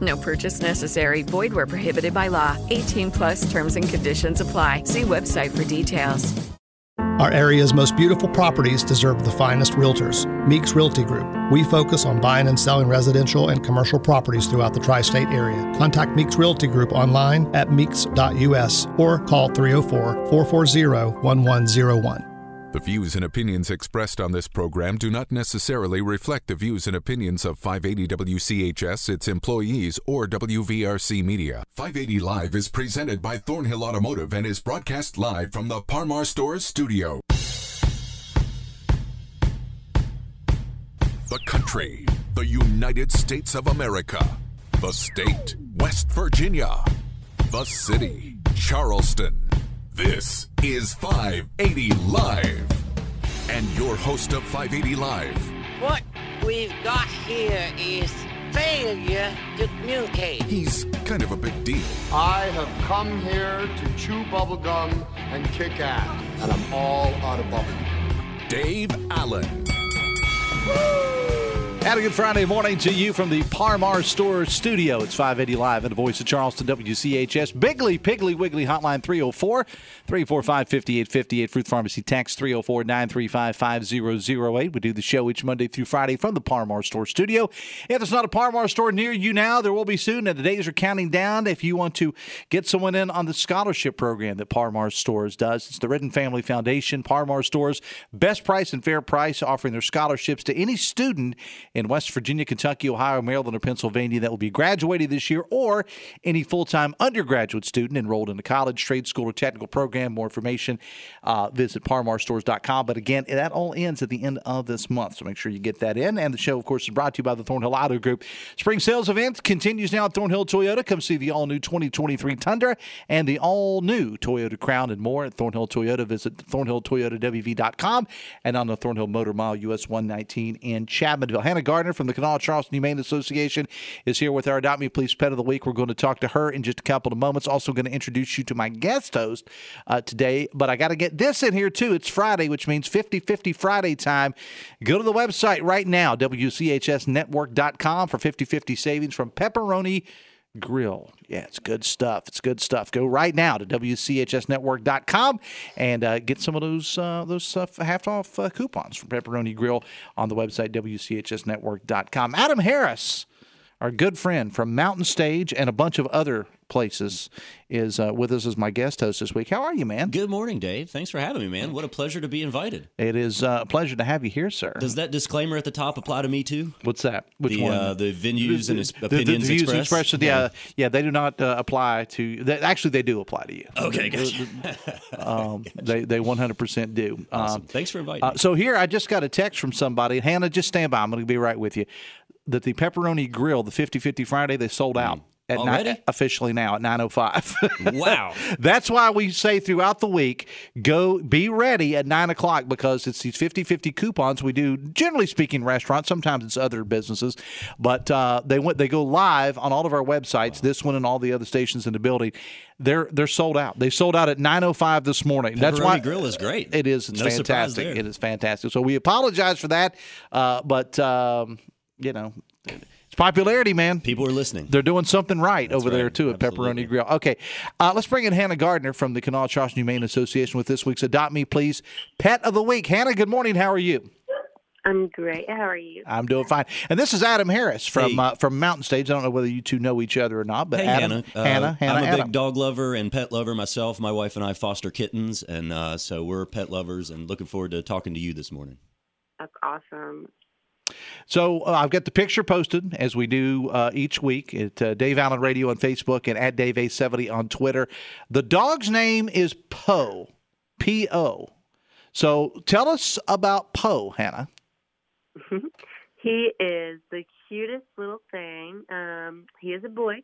No purchase necessary. Void where prohibited by law. 18 plus terms and conditions apply. See website for details. Our area's most beautiful properties deserve the finest realtors. Meeks Realty Group. We focus on buying and selling residential and commercial properties throughout the tri state area. Contact Meeks Realty Group online at meeks.us or call 304 440 1101. The views and opinions expressed on this program do not necessarily reflect the views and opinions of 580 WCHS, its employees, or WVRC Media. 580 Live is presented by Thornhill Automotive and is broadcast live from the Par Mar Stores studio. The country, the United States of America, the state, West Virginia, the city, Charleston. This is 580 Live. And your host of 580 Live, What we've got here is failure to communicate. he's kind of a big deal. I have come here to chew bubblegum and kick ass, and I'm all out of bubblegum. Dave Allen. And a good Friday morning to you from the Par Mar Store studio. It's 580 Live and the voice of Charleston, WCHS. Bigley, Piggly, Wiggly Hotline 304 345 5858. Fruth Pharmacy Tax 304 935 5008. We do the show each Monday through Friday from the Par Mar Store studio. If there's not a Par Mar store near you now, there will be soon, and the days are counting down. If you want to get someone in on the scholarship program that Par Mar Stores does, it's the Redden Family Foundation. Par Mar Stores, best price and fair price, offering their scholarships to any student in West Virginia, Kentucky, Ohio, Maryland, or Pennsylvania that will be graduating this year, or any full time undergraduate student enrolled in a college, trade school, or technical program. More information, uh, visit parmarstores.com. But again, that all ends at the end of this month, so make sure you get that in. And the show, of course, is brought to you by the Thornhill Auto Group. Spring sales event continues now at Thornhill Toyota. Come see the all new 2023 Tundra and the all new Toyota Crown and more at Thornhill Toyota. Visit thornhilltoyotawv.com and on the Thornhill Motor Mile US 119 in Chapmanville. Hannah Gardner from the Kanawha Charleston Humane Association is here with our Adopt Me Please Pet of the Week. We're going to talk to her in just a couple of moments. Also, going to introduce you to my guest host uh, today. But I got to get this in here too. It's Friday, which means 50 50 Friday time. Go to the website right now, WCHSnetwork.com for 50 50 savings from Pepperoni Grill. Yeah, it's good stuff. It's good stuff. Go right now to WCHSnetwork.com and uh, get some of those uh, those uh, half off uh, coupons from Pepperoni Grill on the website WCHSnetwork.com. Adam Harris, our good friend from Mountain Stage and a bunch of other places, is uh, with us as my guest host this week. How are you, man? Good morning, Dave. Thanks for having me, man. What a pleasure to be invited. It is uh, a pleasure to have you here, sir. Does that disclaimer at the top apply to me too? What's that? Which the, one? Uh, the venues and his The- the- the opinions views and expressed. expressions, yeah, yeah, they do not uh, apply to. They, actually, they do apply to you. Okay, The- gotcha. the- um, they they 100% do. Awesome. Um, Thanks for inviting uh, me. so here, I just got a text from somebody. Hannah, just stand by. I'm going to be right with you. That the pepperoni grill, the 50-50 Friday, they sold out. At Already? nine, officially now at 9:05. Wow. That's why we say throughout the week, go be ready at nine o'clock because it's these 50-50 coupons we do. Generally speaking, restaurants. Sometimes it's other businesses, but uh, they went they go live on all of our websites. This one and all the other stations in the building. They're they're sold out. They sold out at 9:05 this morning. That's Pepperoni why Grill is great. It is. It's No fantastic. It is fantastic. So we apologize for that, uh, but um, you know. It's popularity, man. People are listening. They're doing something right over there too at Pepperoni Grill. Okay, uh, let's bring in Hannah Gardner from the Kanawha Charleston Humane Association with this week's Adopt Me Please Pet of the Week. Hannah, good morning. How are you? I'm great. How are you? I'm doing fine. And this is Adam Harris from Hey. uh, from Mountain Stage. I don't know whether you two know each other or not, but hey, Adam, Hannah. Uh, Hannah, Hannah, I'm a Adam. big dog lover and pet lover myself. My wife and I foster kittens, and uh, so we're pet lovers and looking forward to talking to you this morning. That's awesome. So uh, I've got the picture posted as we do uh, each week at uh, Dave Allen Radio on Facebook and at Dave A70 on Twitter. The dog's name is Poe, P O. So tell us about Poe, Hannah. he is the cutest little thing. Um, he is a boy.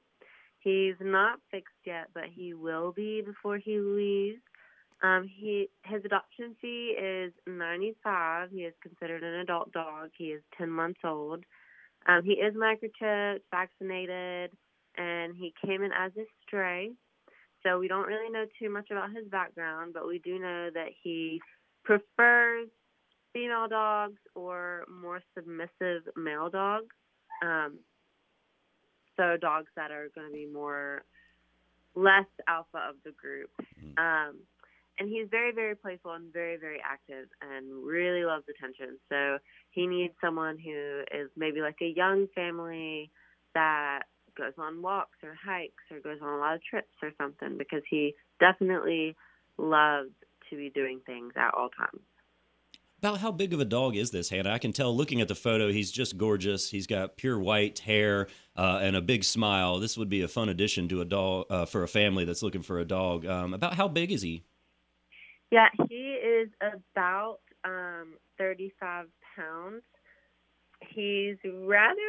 He's not fixed yet, but he will be before he leaves. Um, he his adoption fee is ninety five. He is considered an adult dog. He is ten months old. Um, he is microchipped, vaccinated, and he came in as a stray. So we don't really know too much about his background, but we do know that he prefers female dogs or more submissive male dogs. Um, so dogs that are going to be more less alpha of the group. Um, and he's very, very playful and very, very active and really loves attention. So he needs someone who is maybe like a young family that goes on walks or hikes or goes on a lot of trips or something because he definitely loves to be doing things at all times. About how big of a dog is this, Hannah? I can tell looking at the photo, he's just gorgeous. He's got pure white hair uh, and a big smile. This would be a fun addition to a dog uh, for a family that's looking for a dog. Um, about how big is he? Yeah, he is about um, 35 pounds. He's rather,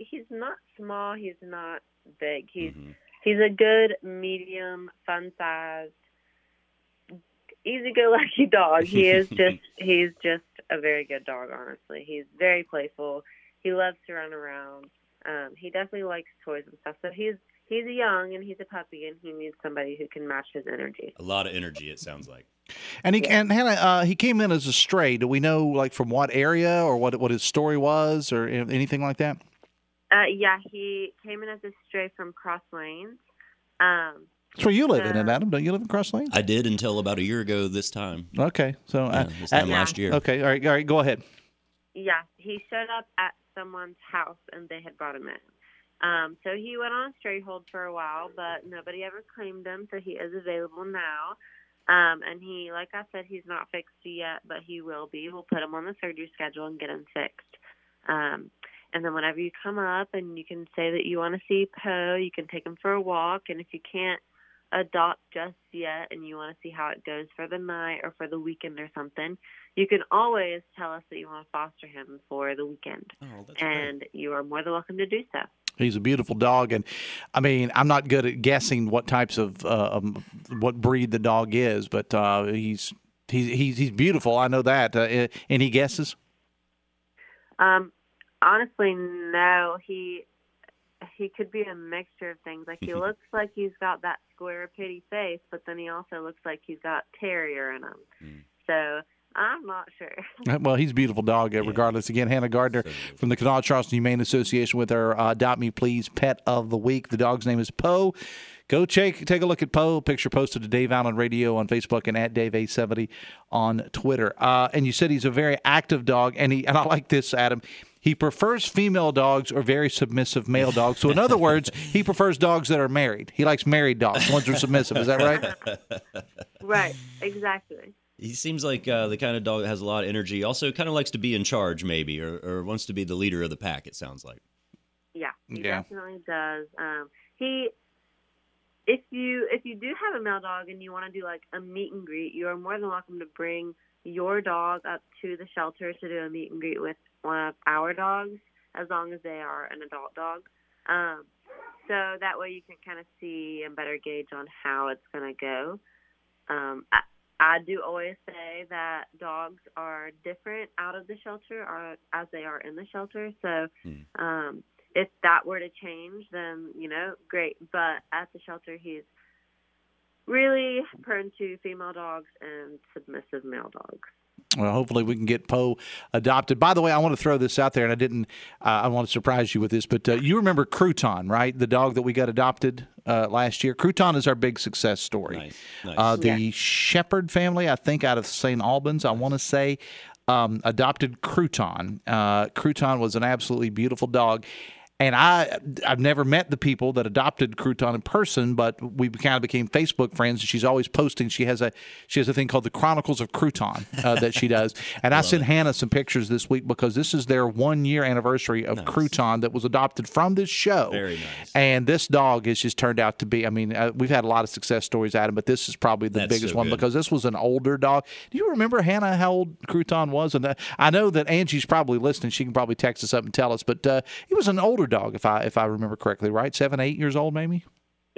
he's not small, he's not big. He's he's a good medium, fun sized, easy go lucky dog. He is just he's just a very good dog, honestly. He's very playful. He loves to run around. Um, he definitely likes toys and stuff. So he's he's young and he's a puppy and he needs somebody who can match his energy. A lot of energy, it sounds like. And he and Hannah, uh, he came in as a stray. Do we know like from what area or what what his story was or anything like that? Uh, yeah, he came in as a stray from Cross Lanes. Um, That's where you live in it, Adam. Don't you live in Cross Lane? I did until about a year ago this time. Okay, so Yeah, uh, this time uh, last year. Okay, all right, all right. Go ahead. yeah, he showed up at someone's house and they had brought him in. Um, so he went on a stray hold for a while, but nobody ever claimed him, so he is available now. Um, and he, like I said, he's not fixed yet, but he will be. We'll put him on the surgery schedule and get him fixed. Um, and then whenever you come up and you can say that you want to see Poe, you can take him for a walk. And if you can't adopt just yet and you want to see how it goes for the night or for the weekend or something, you can always tell us that you want to foster him for the weekend. and you are more than welcome to do so. He's a beautiful dog, and I mean, I'm not good at guessing what types of uh, um, what breed the dog is, but uh, he's he's he's he's beautiful. I know that. Uh, any guesses? Um, honestly, no. He he could be a mixture of things. Like he looks like he's got that square, pretty face, but then he also looks like he's got terrier in him. So I'm not sure. Well, he's a beautiful dog, uh, regardless. Again, Hannah Gardner from the Kanawha Charleston Humane Association with our uh, Adopt Me Please Pet of the Week. The dog's name is Poe. Go check, take a look at Poe. Picture posted to Dave Allen Radio on Facebook and at Dave A70 on Twitter. Uh, and you said he's a very active dog, and he and I like this, Adam. He prefers female dogs or very submissive male dogs. So, in other words, he prefers dogs that are married. He likes married dogs, ones that are submissive. Is that right? right, exactly. He seems like uh, the kind of dog that has a lot of energy. Also, kind of likes to be in charge, maybe, or, or wants to be the leader of the pack. It sounds like. Yeah, he Yeah. definitely does. Um, he, if you if you do have a male dog and you want to do like a meet and greet, you are more than welcome to bring your dog up to the shelter to do a meet and greet with one of our dogs, as long as they are an adult dog. Um, so that way you can kind of see and better gauge on how it's going to go. Um, I, I do always say that dogs are different out of the shelter or as they are in the shelter. So um, if that were to change, then you know, great. But at the shelter, he's really prone to female dogs and submissive male dogs. Well, hopefully we can get Poe adopted. By the way, I want to throw this out there, and I didn't. Uh, I want to surprise you with this, but uh, you remember Crouton, right? The dog that we got adopted uh, last year. Crouton is our big success story. Nice, nice. Uh, the Shepherd family, I think, out of St. Albans, I want to say. um, adopted Crouton. Uh, Crouton was an absolutely beautiful dog. And I, I've never met the people that adopted Crouton in person, but we kind of became Facebook friends. She's always posting. She has a she has a thing called the Chronicles of Crouton uh, that she does. And I sent Hannah some pictures this week because this is their one year anniversary of Crouton that was adopted from this show. Very nice. And this dog has just turned out to be. I mean, uh, we've had a lot of success stories, Adam, but this is probably the That's biggest so one because this was an older dog. Do you remember Hannah how old Crouton was? And uh, I know that Angie's probably listening. She can probably text us up and tell us. But uh, he was an older dog, if I if I remember correctly, right? Seven, eight years old, maybe.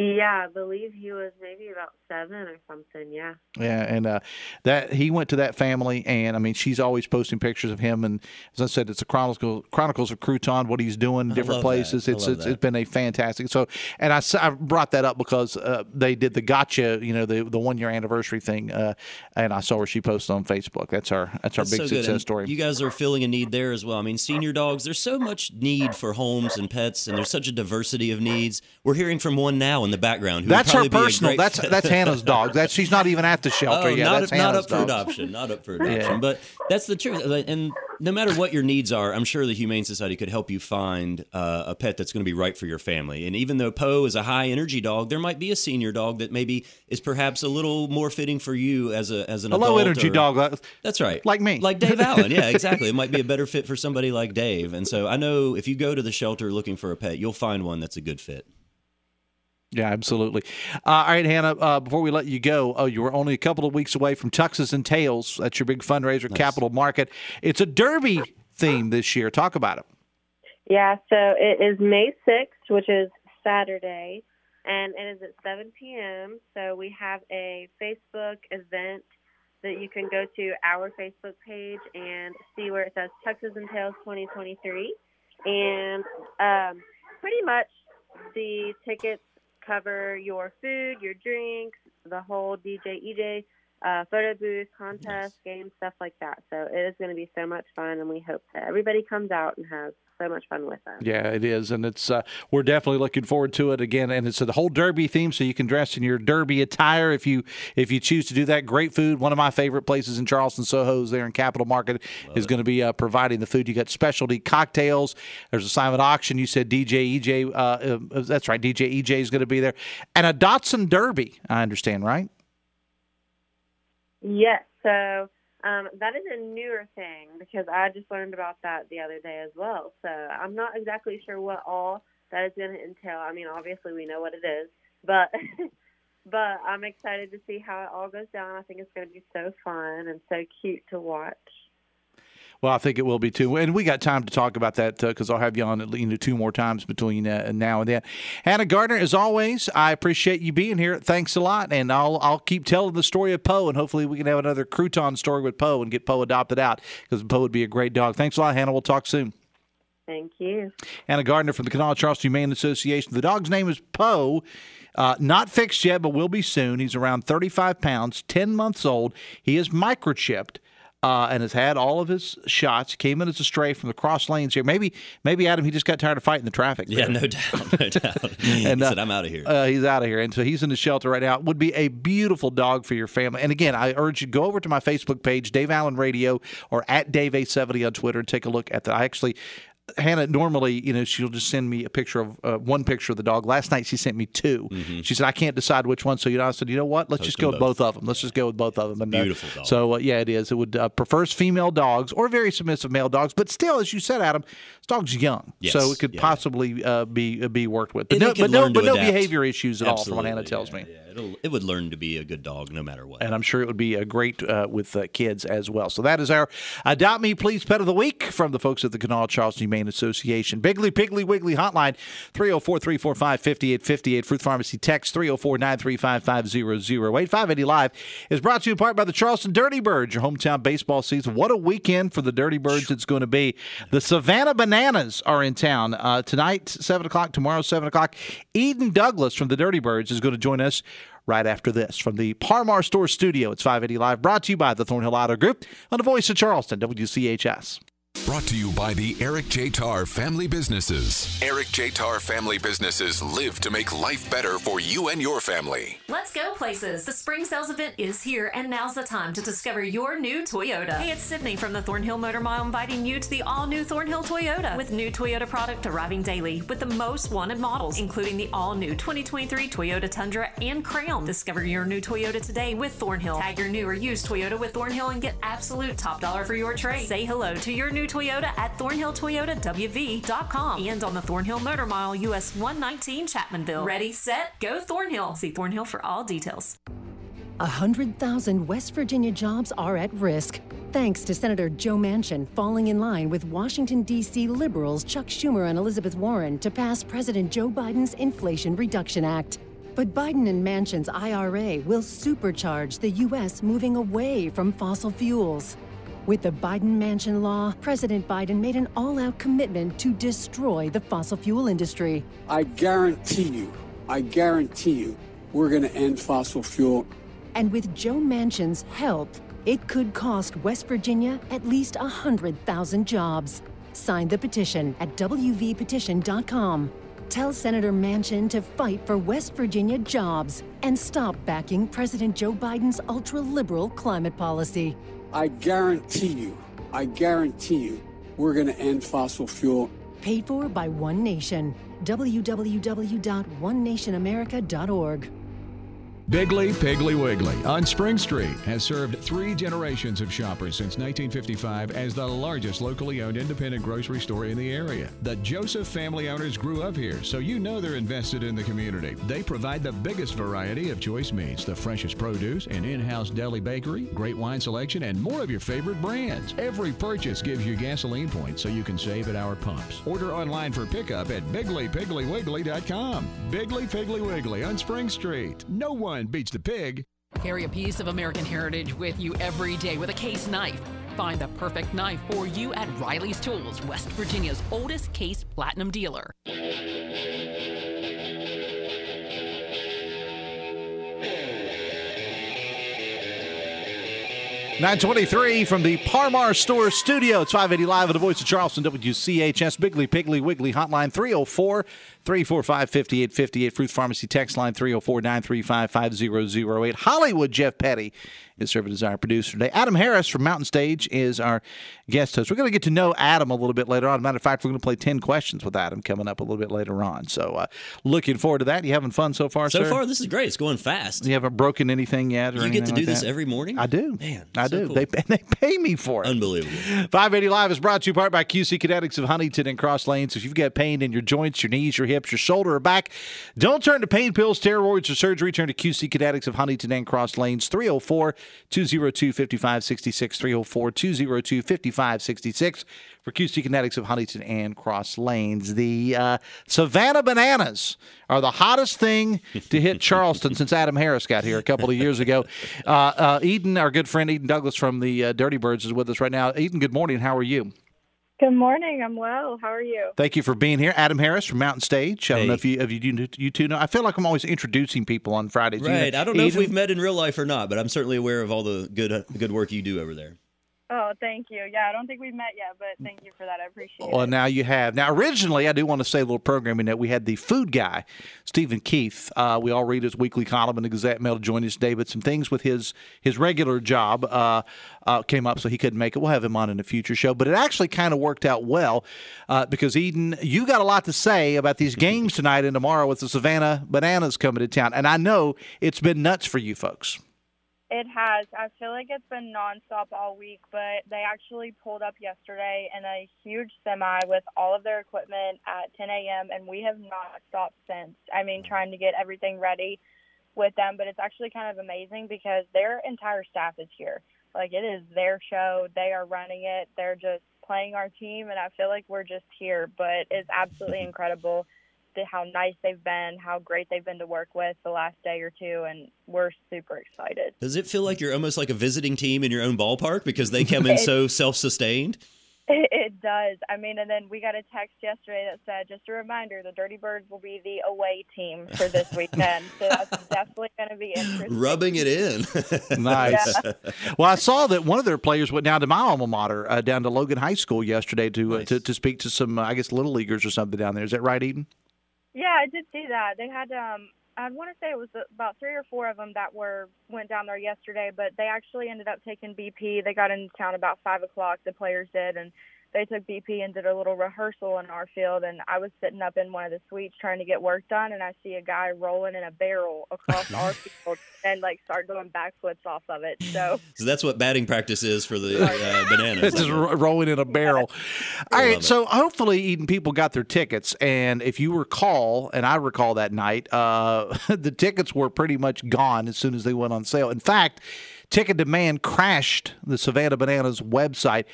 Yeah, I believe he was maybe about seven or something. Yeah. Yeah, and uh, that he went to that family, and I mean, she's always posting pictures of him. And as I said, it's a chronicles chronicles of Crouton, what he's doing in different places. that. It's it's, it's been a fantastic. So, and I, I brought that up because uh, they did the gotcha, you know, the the one year anniversary thing, uh, and I saw where she posted on Facebook. That's our that's our That's big so success And story. You guys are filling a need there as well. I mean, senior dogs, there's so much need for homes and pets, and there's such a diversity of needs. We're hearing from one now in the background. That's her personal. That's that's Hannah's dog. That's she's not even at the shelter Oh, yet. not, that's not Hannah's up for adoption. Not up for adoption. Yeah. But that's the truth. And no matter what your needs are, I'm sure the Humane Society could help you find uh, a pet that's going to be right for your family. And even though Poe is a high energy dog, there might be a senior dog that maybe is perhaps a little more fitting for you as a as an A low adult energy or- dog. That's right. Like me. Like Dave Allen. Yeah, exactly. It might be a better fit for somebody like Dave. And so I know if you go to the shelter looking for a pet, you'll find one that's a good fit. Yeah, absolutely. Uh, all right, Hannah. Uh, before we let you go, oh, you were only a couple of weeks away from Tuxes and Tails. That's your big fundraiser, Capitol Market. It's a Derby theme this year. Talk about it. Yeah, so it is May 6th, which is Saturday, and it is at 7 p.m. So we have a Facebook event that you can go to our Facebook page and see where it says Tuxes and Tails 2023. And um, pretty much the tickets cover your food, your drinks, the whole DJ EJ uh, photo booth, contest, games, stuff like that. So it is going to be so much fun, and we hope that everybody comes out and has so much fun with them. Yeah, it is, and it's uh, we're definitely looking forward to it again. And it's the whole Derby theme, so you can dress in your Derby attire if you if you choose to do that. Great food. One of my favorite places in Charleston, Soho's there in Capitol Market is going to be uh, providing the food. You got specialty cocktails. There's a silent auction. You said DJ EJ. Uh, uh, that's right. DJ EJ is going to be there, and a Dachshund Derby. I understand, right? Yes, so um, that is a newer thing because I just learned about that the other day as well. So I'm not exactly sure what all that is going to entail. I mean, obviously we know what it is, but but I'm excited to see how it all goes down. I think it's going to be so fun and so cute to watch. Well, I think it will be too, and we got time to talk about that because I'll have you on you know two more times between uh, now and then. Hannah Gardner, as always, I appreciate you being here. Thanks a lot, and I'll I'll keep telling the story of Poe, and hopefully we can have another crouton story with Poe and get Poe adopted out because Poe would be a great dog. Thanks a lot, Hannah. We'll talk soon. Thank you. Hannah Gardner from the Kanawha Charleston Humane Association. The dog's name is Poe. Uh, not fixed yet, but will be soon. He's around 35 pounds, 10 months old. He is microchipped. Uh, and has had all of his shots. Came in as a stray from the cross lanes here. Maybe, maybe Adam, he just got tired of fighting the traffic. Yeah, no doubt, no doubt. And, uh, said, "I'm out of here." Uh, he's out of here, and so he's in the shelter right now. It Would be a beautiful dog for your family. And again, I urge you go over to my Facebook page, Dave Allen Radio, or at Dave A seventy on Twitter, and take a look at that. I actually. Hannah normally, you know, she'll just send me a picture of uh, one picture of the dog. Last night she sent me 2 She said I can't decide which one, so you know, I said, you know what? Let's just go them with both of them. Let's just go with both of them. And, uh, Beautiful dog. So uh, yeah, it is. It would uh, prefers female dogs or very submissive male dogs, but still, as you said, Adam, this dog's young, Yes. so it could Yeah, possibly uh, be uh, be worked with. But And no, but no, but no behavior issues at all, from what Hannah tells yeah, me. yeah. It'll, it would learn to be a good dog no matter what. And I'm sure it would be a great uh, with uh, kids as well. So that is our Adopt Me Please Pet of the Week from the folks at the Kanawha Charleston Humane Association. Bigley Piggly Wiggly Hotline 304 345 5858. Fruth Pharmacy Text 304 935 5008. 580 Live is brought to you in part by the Charleston Dirty Birds, your hometown baseball season. What a weekend for the Dirty Birds it's going to be. The Savannah Bananas are in town uh, tonight, 7 o'clock, tomorrow, 7 o'clock. Eden Douglas from the Dirty Birds is going to join us right after this from the Par Mar Store Studio. It's 580 Live, brought to you by the Thornhill Auto Group on the voice of Charleston, WCHS. Brought to you by the Eric J. Tarr Family Businesses. Eric J. Tarr Family Businesses live to make life better for you and your family. Let's go places. The spring sales event is here, and now's the time to discover your new Toyota. Hey, it's Sydney from the Thornhill Motor Mile inviting you to the all new Thornhill Toyota with new Toyota product arriving daily with the most wanted models, including the all new 2023 Toyota Tundra and Crown. Discover your new Toyota today with Thornhill. Tag your new or used Toyota with Thornhill and get absolute top dollar for your trade. Say hello to your new Toyota at thornhilltoyotawv.com and on the Thornhill Motor Mile US 119 Chapmanville. Ready, set, go Thornhill. See Thornhill for all details. 100,000 West Virginia jobs are at risk, thanks to Senator Joe Manchin falling in line with Washington, D.C. liberals Chuck Schumer and Elizabeth Warren to pass President Joe Biden's Inflation Reduction Act. But Biden and Manchin's IRA will supercharge the U.S. moving away from fossil fuels. With the Biden Manchin law, President Biden made an all out commitment to destroy the fossil fuel industry. I guarantee you, I guarantee you, we're going to end fossil fuel. And with Joe Manchin's help, it could cost West Virginia at least 100,000 jobs. Sign the petition at WVPetition.com. Tell Senator Manchin to fight for West Virginia jobs and stop backing President Joe Biden's ultra liberal climate policy. I guarantee you, I guarantee you, we're going to end fossil fuel. Paid for by One Nation. www.onenationamerica.org. Bigley Piggly Wiggly on Spring Street has served three generations of shoppers since 1955 as the largest locally owned independent grocery store in the area. The Joseph family owners grew up here, so you know they're invested in the community. They provide the biggest variety of choice meats, the freshest produce, an in house deli bakery, great wine selection, and more of your favorite brands. Every purchase gives you gasoline points so you can save at our pumps. Order online for pickup at BigleyPigglyWiggly.com. Bigley Piggly Wiggly on Spring Street. No one beats the pig. Carry a piece of American heritage with you every day with a case knife. Find the perfect knife for you at Riley's Tools, West Virginia's oldest case platinum dealer. 923 from the Par Mar Store Studio. It's 580 live at the Voice of Charleston, WCHS, Bigley Piggly Wiggly Hotline 304 345 5858. Fruth Pharmacy text line 304 935 5008. Hollywood Jeff Petty is serving as our producer today. Adam Harris from Mountain Stage is our guest host. We're going to get to know Adam a little bit later on. Matter of fact, we're going to play 10 questions with Adam coming up a little bit later on. So uh, looking forward to that. You having fun so far, So sir? far, this is great. It's going fast. You haven't broken anything yet? Or You get to do like this that? every morning? I do. Man, I so do. cool. They, they pay me for it. Unbelievable. 580 Live is brought to you in part by QC Kinetics of Huntington and Cross Lanes. If you've got pain in your joints, your knees, your hips, your shoulder, or back, don't turn to pain pills, steroids, or surgery. Turn to QC Kinetics of Huntington and Cross Lanes. 304 202 5566. 304 202 5566 for QC Kinetics of Huntington and Cross Lanes. The uh, Savannah Bananas are the hottest thing to hit Charleston since Adam Harris got here a couple of years ago. Uh, uh, Eden, our good friend Eden Douglas from the uh, Dirty Birds, is with us right now. Eden, good morning. How are you? Good morning. I'm well. How are you? Thank you for being here. Adam Harris from Mountain Stage. I don't know if you if you, you two know. I feel like I'm always introducing people on Fridays. You know, Right. I don't know if we've met in real life or not, but I'm certainly aware of all the good uh, good work you do over there. Oh, thank you. Yeah, I don't think we've met yet, but thank you for that. I appreciate Well, it. Well, now you have. Now, originally, I do want to say a little programming that we had the food guy, Stephen Keith. Uh, we all read his weekly column in the Gazette Mail to join us today, but some things with his his regular job uh, uh, came up, so he couldn't make it. We'll have him on in a future show. But it actually kind of worked out well uh, because Eden, you got a lot to say about these games tonight and tomorrow with the Savannah Bananas coming to town, and I know it's been nuts for you folks. It has. I feel like it's been nonstop all week, but they actually pulled up yesterday in a huge semi with all of their equipment at 10 a.m., and we have not stopped since. I mean, mm. trying to get everything ready with them, but it's actually kind of amazing because their entire staff is here. Like, it is their show. They are running it. They're just playing our team, and I feel like we're just here, but it's absolutely incredible how nice they've been, how great they've been to work with the last day or two, and we're super excited. Does it feel like you're almost like a visiting team in your own ballpark because they come in so self-sustained? It, it does. I mean, and then we got a text yesterday that said, just a reminder, the Dirty Birds will be the away team for this weekend. so that's definitely going to be interesting. Rubbing it in. Nice. Well, I saw that one of their players went down to my alma mater, uh, down to Logan High School yesterday to, uh, to to speak to some, uh, I guess, little leaguers or something down there. Is that right, Eden? Yeah, I did see that. They had um I want to say it was about 3 or 4 of them that were went down there yesterday, but they actually ended up taking BP. They got into town about 5 o'clock, the players did, and they took BP and did a little rehearsal in our field. And I was sitting up in one of the suites trying to get work done, and I see a guy rolling in a barrel across our field and like start doing backflips off of it. So So that's what batting practice is for the uh, bananas. just ro- rolling in a barrel. All right, so hopefully, Eden people got their tickets, and if you recall, and I recall that night, uh, the tickets were pretty much gone as soon as they went on sale. In fact, ticket demand crashed the Savannah Bananas website.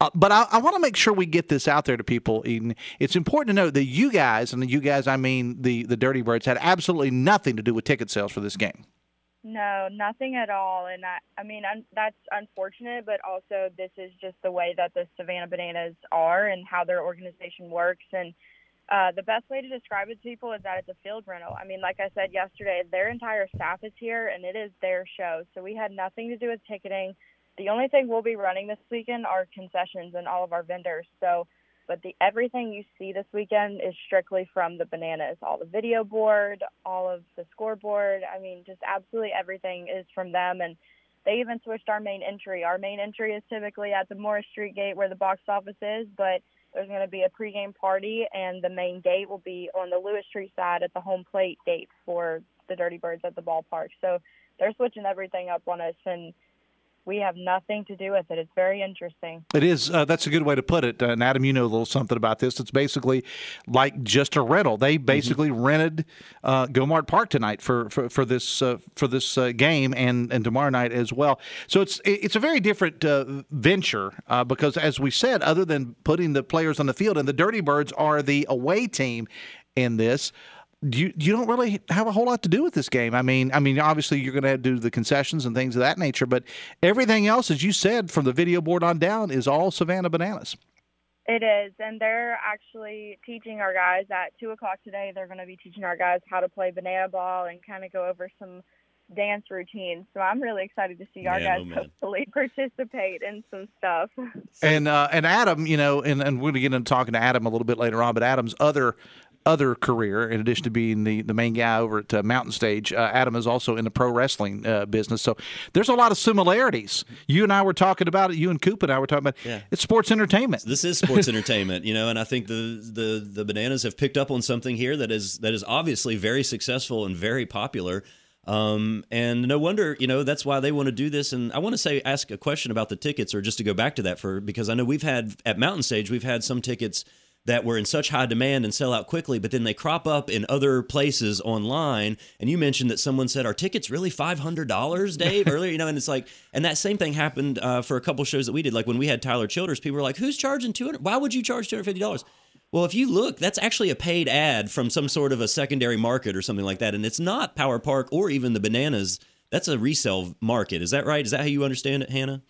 Uh, but I, I want to make sure we get this out there to people, Eden. It's important to note that you guys, and you guys, I mean the the Dirty Birds, had absolutely nothing to do with ticket sales for this game. No, nothing at all. And I, I mean, un, that's unfortunate, but also this is just the way that the Savannah Bananas are and how their organization works. And uh, the best way to describe it to people is that it's a field rental. I mean, like I said yesterday, their entire staff is here and it is their show. So we had nothing to do with ticketing. The only thing we'll be running this weekend are concessions and all of our vendors. So, but the everything you see this weekend is strictly from the bananas. All the video board, all of the scoreboard. I mean, just absolutely everything is from them. And they even switched our main entry. Our main entry is typically at the Morris Street gate where the box office is, but there's going to be a pregame party, and the main gate will be on the Lewis Street side at the home plate gate for the Dirty Birds at the ballpark. So they're switching everything up on us, and we have nothing to do with it. It's very interesting. It is. Uh, that's a good way to put it. Uh, and Adam, you know a little something about this. It's basically like just a rental. They basically rented uh, Gomart Park tonight for for, for this uh, for this uh, game and and tomorrow night as well. So it's it's a very different uh, venture uh, because, as we said, other than putting the players on the field, and the Dirty Birds are the away team in this you you don't really have a whole lot to do with this game. I mean, I mean, obviously you're going to do the concessions and things of that nature, but everything else, as you said, from the video board on down, is all Savannah bananas. It is, and they're actually teaching our guys at two o'clock today. They're going to be teaching our guys how to play banana ball and kind of go over some dance routines. So I'm really excited to see our Man, oh, guys man. hopefully participate in some stuff. And uh, and Adam, you know, and, and we're going to get into talking to Adam a little bit later on, but Adam's other other career, in addition to being the, the main guy over at uh, Mountain Stage, uh, Adam is also in the pro wrestling uh, business. So there's a lot of similarities. You and I were talking about it. You and Coop and I were talking about Yeah. it's sports entertainment. This is sports entertainment, you know, and I think the, the the bananas have picked up on something here that is that is obviously very successful and very popular. Um, and no wonder, you know, that's why they want to do this. And I want to say, ask a question about the tickets, or just to go back to that for because I know we've had at Mountain Stage, we've had some tickets that were in such high demand and sell out quickly, but then they crop up in other places online. And you mentioned that someone said, "Are tickets really five hundred dollars, Dave?" Earlier, you know, and it's like, and that same thing happened uh, for a couple shows that we did. Like when we had Tyler Childers, people were like, "Who's charging two hundred? Why would you charge two hundred fifty dollars?" Well, if you look, that's actually a paid ad from some sort of a secondary market or something like that, and it's not Power Park or even the Bananas. That's a resale market. Is that right? Is that how you understand it, Hannah?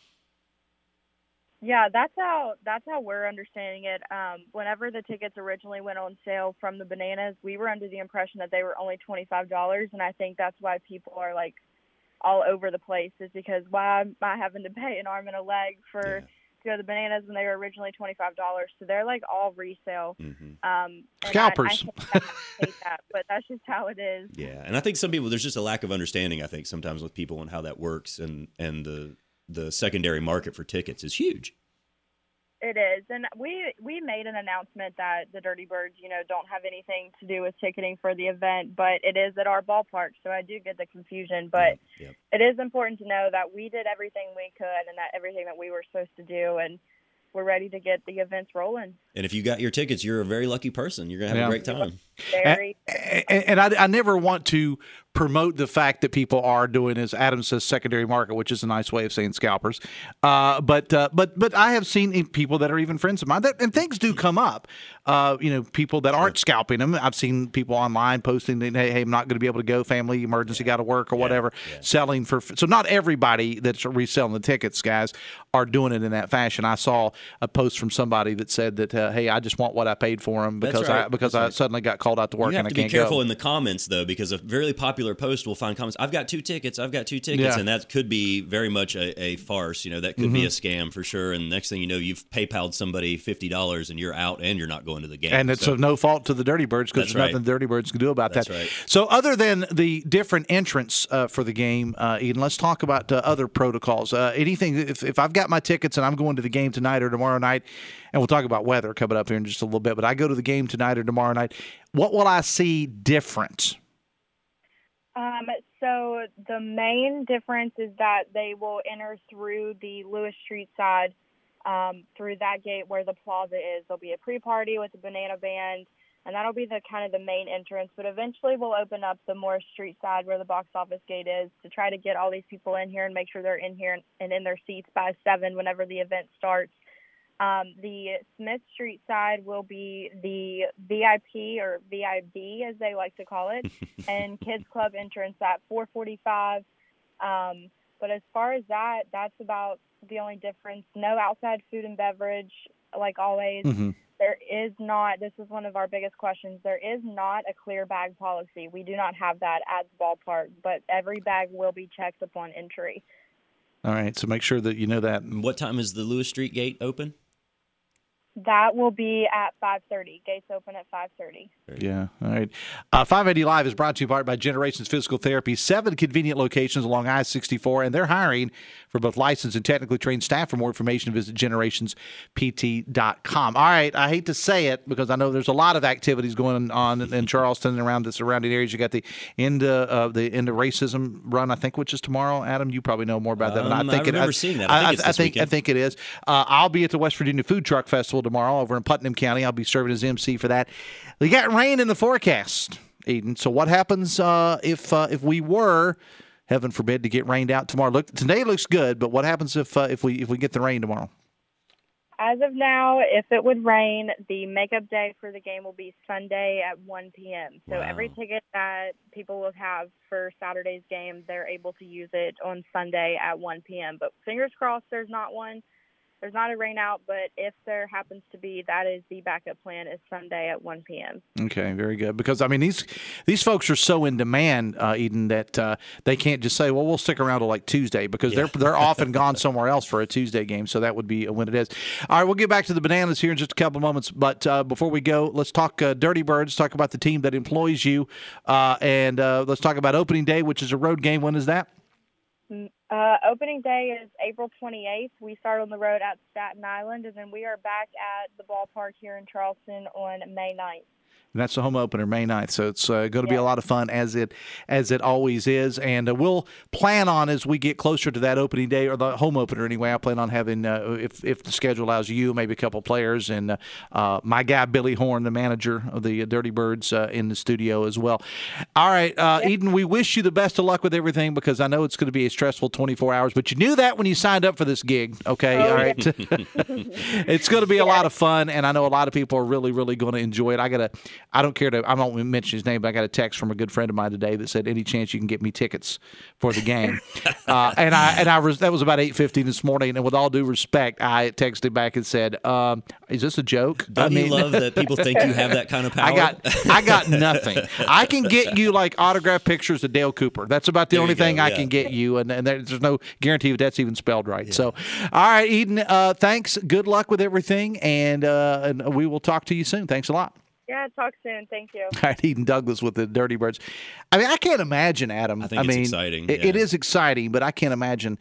Yeah, that's how that's how we're understanding it. Um, whenever the tickets originally went on sale from the bananas, we were under the impression that they were only twenty five dollars, and I think that's why people are like all over the place. Is because why am I having to pay an arm and a leg for to go to the bananas when they were originally twenty five dollars? So they're like all resale. Um, I- I, Scalpers. that, I hate that, but that's just how it is. Yeah, and I think some people there's just a lack of understanding. I think sometimes with people and how that works, and and the the secondary market for tickets is huge. It is, and we we made an announcement that the Dirty Birds, you know, don't have anything to do with ticketing for the event, but it is at our ballpark, so I do get the confusion. But it is important to know that we did everything we could, and that everything that we were supposed to do, and we're ready to get the events rolling. And if you got your tickets, you're a very lucky person. You're gonna have Yeah. a great time. Very. and, and I, I never want to promote the fact that people are doing, as Adam says, secondary market, which is a nice way of saying scalpers. Uh, but uh, but but I have seen people that are even friends of mine, that, and things do come up. Uh, you know, people that aren't scalping them. I've seen people online posting, that, hey, hey, I'm not going to be able to go, family emergency, got to work or whatever, selling for. So not everybody that's reselling the tickets, guys, are doing it in that fashion. I saw a post from somebody that said that, uh, hey, I just want what I paid for them because I because That's I right. suddenly got called out to work You have and to I can't be careful go. in the comments though, because a very popular post will find comments. I've got two tickets. I've got two tickets, Yeah. and that could be very much a, a farce. You know, that could be Mhm. a scam for sure. And next thing you know, you've PayPal'd somebody fifty dollars, and you're out, and you're not going to the game. And it's So- of no fault to the Dirty Birds because there's right. nothing the Dirty Birds can do about That's that. right. So, other than the different entrants uh, for the game, uh, Eden, let's talk about uh, other protocols. Uh, anything, if, if I've got my tickets and I'm going to the game tonight or tomorrow night, and we'll talk about weather coming up here in just a little bit, but I go to the game tonight or tomorrow night, what will I see different? Um, so the main difference is that they will enter through the Lewis Street side, um, through that gate where the plaza is. There'll be a pre-party with a banana band, and that'll be the kind of the main entrance. But eventually, we'll open up the Morris Street side where the box office gate is to try to get all these people in here and make sure they're in here and in their seats by seven whenever the event starts. Um, the Smith Street side will be the VIP or VIB as they like to call it, and Kids Club entrance at 4:45. Um, but as far as that, that's about the only difference. No outside food and beverage, like always. Mhm. There is not. This is one of our biggest questions. There is not a clear bag policy. We do not have that at the ballpark, but every bag will be checked upon entry. All right, so make sure that you know that. What time is the Lewis Street gate open? That will be at 5:30. Gates open at 5:30. Yeah. All right. Uh, 580 Live is brought to you in part by Generations Physical Therapy, seven convenient locations along I 64, and they're hiring for both licensed and technically trained staff. For more information, visit generationspt.com. All right. I hate to say it because I know there's a lot of activities going on in, in Charleston and around the surrounding areas. You got the end of uh, the end of racism run, I think, which is tomorrow. Adam, you probably know more about that. than Um, I think I it- remember seeing that. I think it's I this think, I think it is. Uh, I'll be at the West Virginia Food Truck Festival tomorrow over in Putnam County. I'll be serving as MC for that. We got rain in the forecast, Eden. So what happens uh, if uh, if we were, heaven forbid, to get rained out tomorrow? Look, today looks good, but what happens if uh, if we if we get the rain tomorrow? As of now, if it would rain, the makeup day for the game will be Sunday at 1 p.m. So every ticket that people will have for Saturday's game, they're able to use it on Sunday at 1 p.m. But fingers crossed there's not one. There's not a rain out, but if there happens to be, that is the backup plan is Sunday at 1 p.m. Okay, very good. Because I mean these these folks are so in demand, uh, Eden, that uh, they can't just say, "Well, we'll stick around till like Tuesday," because they're they're often gone somewhere else for a Tuesday game. So that would be when it is. All right, we'll get back to the bananas here in just a couple of moments. But uh, before we go, let's talk uh, Dirty Birds. Talk about the team that employs you, uh, and uh, let's talk about opening day, which is a road game. When is that? Uh, opening day is April 28th. We start on the road at Staten Island, and then we are back at the ballpark here in Charleston on May 9th. And that's the home opener, May 9th. So it's uh, going to be a lot of fun as it as it always is. And uh, we'll plan on as we get closer to that opening day or the home opener anyway. I plan on having uh, if if the schedule allows you, maybe a couple players and uh, uh, my guy Billy Horn, the manager of the Dirty Birds, uh, in the studio as well. All right, uh, Eden, we wish you the best of luck with everything because I know it's going to be a stressful 24 hours. But you knew that when you signed up for this gig. Okay, Oh, all right. it's going to be a lot of fun, and I know a lot of people are really, really going to enjoy it. I got a, I don't care to, I won't mention his name, but I got a text from a good friend of mine today that said, "Any chance you can get me tickets for the game?" uh, and I, and I was, that was about eight fifteen this morning, and with all due respect, I texted back and said, um, "Is this a joke?" Don't I you love that people think you have that kind of power? I got, I got nothing. I can get you like autograph pictures of Dale Cooper. That's about the There only thing I can get you, and, and there's no guarantee that that's even spelled right. So, all right, Eden, uh, thanks. Good luck with everything, and uh, and we will talk to you soon. Thanks a lot. Yeah, talk soon. Thank you. All right, Eden Douglas with the Dirty Birds. I mean, I can't imagine, Adam. I think it's mean, exciting, it- it is exciting, but I can't imagine.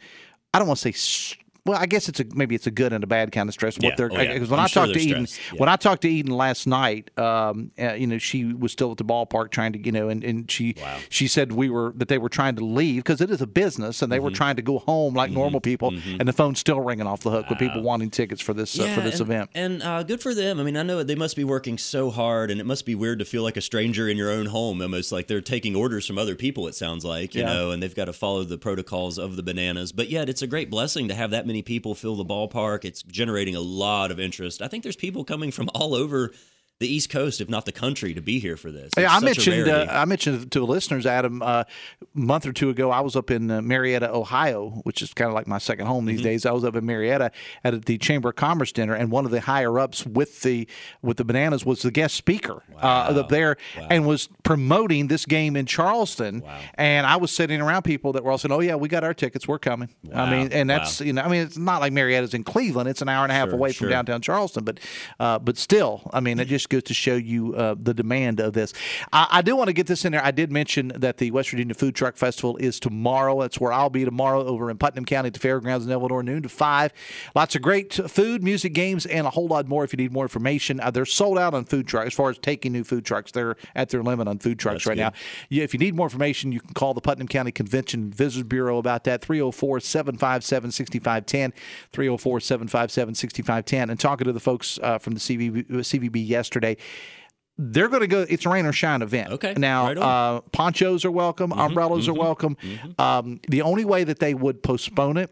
I don't want to say. Well, I guess it's a maybe it's a good and a bad kind of stress. What Yeah. they're Oh, yeah. because when I'm I sure talked to Eden. Yeah. when I talked to Eden last night, um, uh, you know, she was still at the ballpark trying to, you know, and, and she she said we were that they were trying to leave because it is a business and they Mm-hmm. were trying to go home like normal people, and the phone's still ringing off the hook with people wanting tickets for this uh, for this and, event. And uh, good for them. I mean, I know they must be working so hard, and it must be weird to feel like a stranger in your own home, almost like they're taking orders from other people. It sounds like you know, and they've got to follow the protocols of the bananas. But yet, it's a great blessing to have that many people fill the ballpark. It's generating a lot of interest. I think there's people coming from all over the East Coast, if not the country, to be here for this. It's I mentioned uh. I mentioned to the listeners, Adam, uh, a month or two ago, I was up in uh, Marietta, Ohio, which is kind of like my second home Mm-hmm. these days. I was up in Marietta at the Chamber of Commerce dinner, and one of the higher ups with the with the bananas was the guest speaker uh, up there, and was promoting this game in Charleston. And I was sitting around people that were all saying, "Oh yeah, we got our tickets, we're coming." I mean, and that's Wow. you know, I mean, it's not like Marietta's in Cleveland; it's an hour and a half Sure, away from downtown Charleston, but uh, but still, I mean, it just goes to show you uh, the demand of this. I, I do want to get this in there. I did mention that the West Virginia Food Truck Festival is tomorrow. That's where I'll be tomorrow over in Putnam County at the Fairgrounds in Eleanor, noon to five. Lots of great food, music, games, and a whole lot more. If you need more information, uh, they're sold out on food trucks. As far as taking new food trucks, they're at their limit on food trucks That's right good. now. Yeah, if you need more information, you can call the Putnam County Convention and Visitors Bureau about that 304 757 6510. 304 757 6510. And talking to the folks uh, from the CVB, CVB yesterday, they're going to go. It's a rain or shine event. Okay, Now, right. Mm-hmm, uh, ponchos are welcome. umbrellas are welcome. Um, the only way that they would postpone it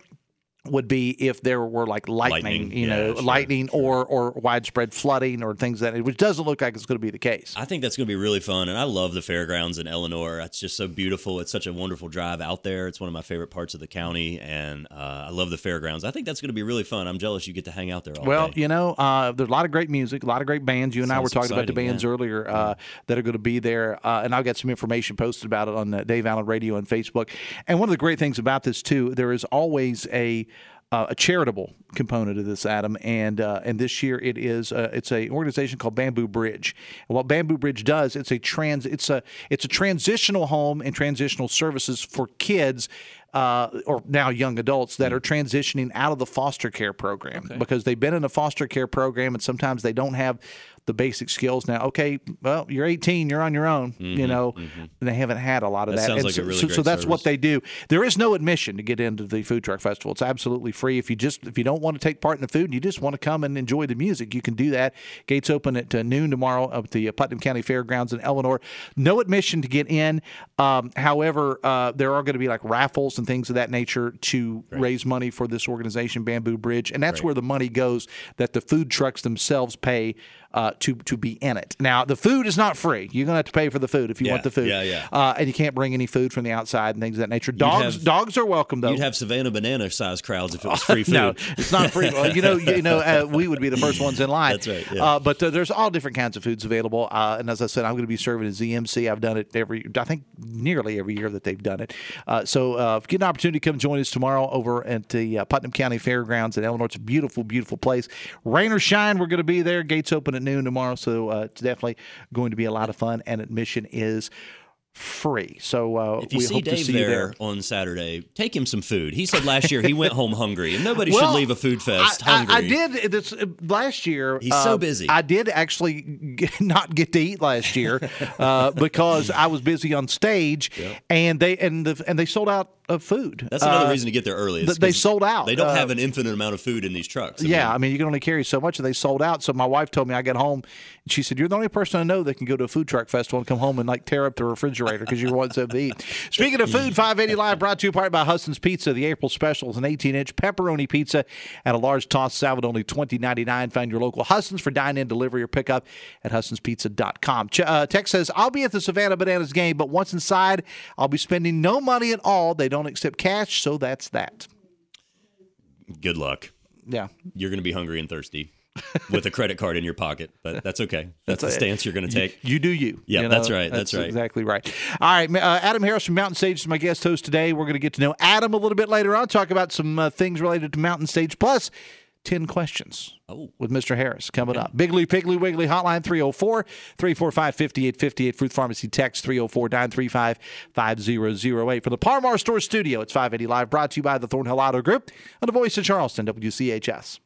would be if there were like lightning, Lightning, you yeah, know, sure, lightning or or widespread flooding or things that which doesn't look like it's going to be the case. I think that's going to be really fun, and I love the fairgrounds in Eleanor. It's just so beautiful. It's such a wonderful drive out there. It's one of my favorite parts of the county, and uh, I love the fairgrounds. I think that's going to be really fun. I'm jealous you get to hang out there all Well, day. you know, uh, there's a lot of great music, a lot of great bands. You and I were Sounds talking about the bands yeah. earlier uh, that are going to be there, uh, and I've got some information posted about it on Dave Allen Radio and Facebook. And one of the great things about this too, there is always a uh, a charitable component of this, Adam, and uh, and this year it is uh, it's a organization called Bamboo Bridge. And what Bamboo Bridge does, it's a trans it's a it's a transitional home and transitional services for kids. Uh, or now young adults that are transitioning out of the foster care program because they've been in a foster care program and sometimes they don't have the basic skills now. Okay, well, you're 18, you're on your own, you know, and they haven't had a lot of That that. like so, really so, so that's what they do. There is no admission to get into the food truck festival. It's absolutely free. If you just if you don't want to take part in the food, and you just want to come and enjoy the music, you can do that. Gates open at uh, noon tomorrow at the uh, Putnam County Fairgrounds in Eleanor. No admission to get in. Um, however, uh, there are going to be like raffles and things of that nature to raise money for this organization, Bamboo Bridge, and that's where the money goes that the food trucks themselves pay uh, to to be in it. Now, the food is not free. You're going to have to pay for the food if you Yeah, want the food. yeah, yeah. Uh, and you can't bring any food from the outside and things of that nature. Dogs have- dogs are welcome though. You'd have Savannah banana sized crowds if it was free food. no, it's not free. Well, you know, you know, uh, we would be the first ones in line. That's right, yeah. Uh, but uh, there's all different kinds of foods available. Uh, and as I said, I'm going to be serving at ZMC. I've done it every, I think, nearly every year that they've done it. Uh, so uh, if you get an opportunity, to come join us tomorrow over at the uh, Putnam County Fairgrounds in Eleanor. It's a beautiful, beautiful place. Rain or shine, we're going to be there. Gates open at noon tomorrow, so uh, it's definitely going to be a lot of fun. And admission is free. So uh, If you we see hope to Dave see there, you there. on Saturday, take him some food. He said last year he went home hungry, and nobody Well, should leave a food fest I, I- hungry. I, did this uh, last year. He's so uh, busy. I did actually get, not get to eat last year uh, because I was busy on stage, and they and the, and they sold out of food. That's another Uh, reason to get there early. th- they sold out. They don't Uh, have an infinite amount of food in these trucks. I yeah, mean, I mean, you can only carry so much, and they sold out. So my wife told me I got home, and she said, "You're the only person I know that can go to a food truck festival and come home and like tear up the refrigerator because you're wanting something to eat." Speaking of food, 580 Live brought to you part by Husson's Pizza. The April special is an 18-inch pepperoni pizza and a large tossed salad, only $20.99. Find your local Husson's for dine-in, delivery, or pickup at HussonsPizza.com. Ch- uh, Tex says, "I'll be at the Savannah Bananas game, but once inside, I'll be spending no money at all. They don't accept cash, so that's that." good luck. Yeah. You're going to be hungry and thirsty with a credit card in your pocket, but that's okay. That's, the That's a- stance you're going to take. You do you. Yeah, You that's know, right. That's, right. Exactly right. All right, uh, Adam Harris from Mountain Stage is my guest host today. We're going to get to know Adam a little bit later on. Talk about some uh, things related to Mountain Stage. Plus, 10 questions Oh. with Mr. Harris coming up. Bigley Piggly Wiggly Hotline 304 345 5858. Fruth Pharmacy text 304 935 5008. For the Par Mar Store Studio, it's 580 Live, brought to you by the Thornhill Auto Group and the voice of Charleston, WCHS.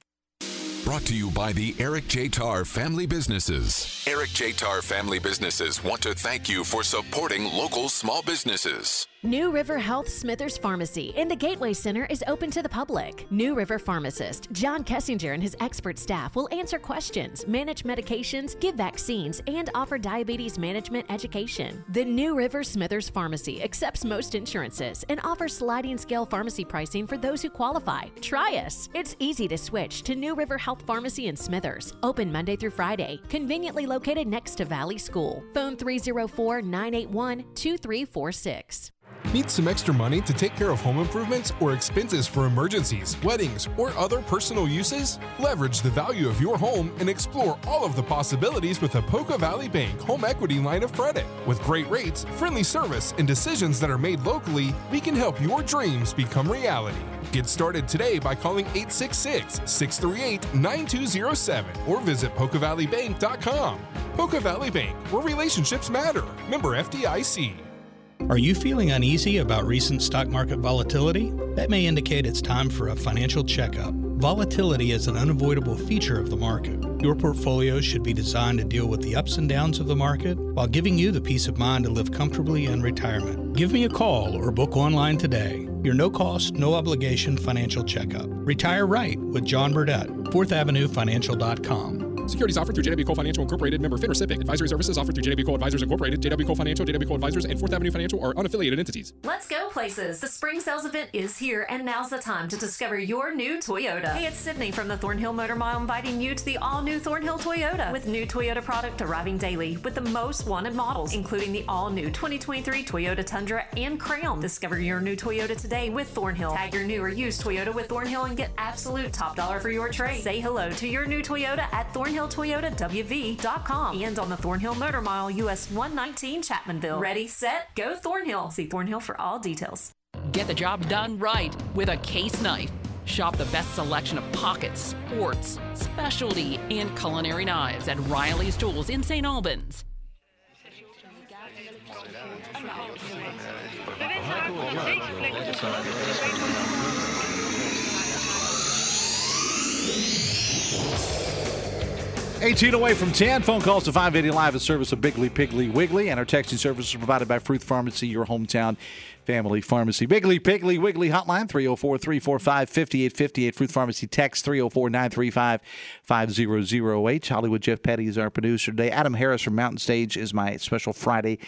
Brought to you by the Eric J. Tarr Family Businesses. Eric J. Tarr Family Businesses want to thank you for supporting local small businesses. New River Health Smithers Pharmacy in the Gateway Center is open to the public. New River pharmacist John Kessinger and his expert staff will answer questions, manage medications, give vaccines, and offer diabetes management education. The New River Smithers Pharmacy accepts most insurances and offers sliding scale pharmacy pricing for those who qualify. Try us. It's easy to switch to New River Health Pharmacy in Smithers, open Monday through Friday, conveniently located next to Valley School. Phone 304 981 2346. Need some extra money to take care of home improvements or expenses for emergencies, weddings, or other personal uses? Leverage the value of your home and explore all of the possibilities with the Poca Valley Bank Home Equity Line of Credit. With great rates, friendly service, and decisions that are made locally, we can help your dreams become reality. Get started today by calling 866 638 9207 or visit PocaValleyBank.com. Poca Valley Bank, where relationships matter. Member FDIC. Are you feeling uneasy about recent stock market volatility? That may indicate it's time for a financial checkup. Volatility is an unavoidable feature of the market. Your portfolio should be designed to deal with the ups and downs of the market while giving you the peace of mind to live comfortably in retirement. Give me a call or book online today. Your no cost, no obligation financial checkup. Retire right with John Burdett, 4th Avenue Financial.com. Securities offered through JW Cole Financial Incorporated, member FINRA SIPC. Advisory services offered through JW Cole Advisors Incorporated. JW Cole Financial, JW Cole Advisors, and 4th Avenue Financial are unaffiliated entities. Let's go places. The spring sales event is here, and now's the time to discover your new Toyota. Hey, it's Sydney from the Thornhill Motor Mile inviting you to the all new Thornhill Toyota with new Toyota product arriving daily with the most wanted models, including the all new 2023 Toyota Tundra and Crown. Discover your new Toyota today with Thornhill. Tag your new or used Toyota with Thornhill and get absolute top dollar for your trade. Say hello to your new Toyota at ThornhillToyotaWV.com and on the Thornhill Motor Mile US 119 Chapmanville. Ready, set, go Thornhill. See Thornhill for all details. Get the job done right with a case knife. Shop the best selection of pockets, sports, specialty, and culinary knives at Riley's Tools in St. Albans. Eighteen away from ten. Phone calls to 580 Live, a service of Bigley Piggly Wiggly, and our texting service is provided by Fruth Pharmacy, your hometown family pharmacy. Bigley Piggly Wiggly hotline 304 345 5858. Fruth Pharmacy text 304 935 5008. Hollywood Jeff Petty is our producer today. Adam Harris from Mountain Stage is my special Friday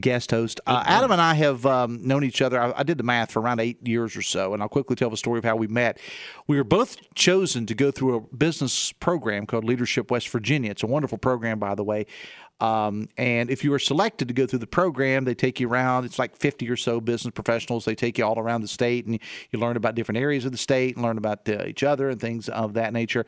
guest host. Uh, Adam and I have um, known each other, I, I did the math, for around eight years or so, and I'll quickly tell the story of how we met. We were both chosen to go through a business program called Leadership West Virginia. It's a wonderful program, by the way. Um, and if you are selected to go through the program, they take you around. It's like 50 or so business professionals. They take you all around the state and you learn about different areas of the state and learn about uh, each other and things of that nature.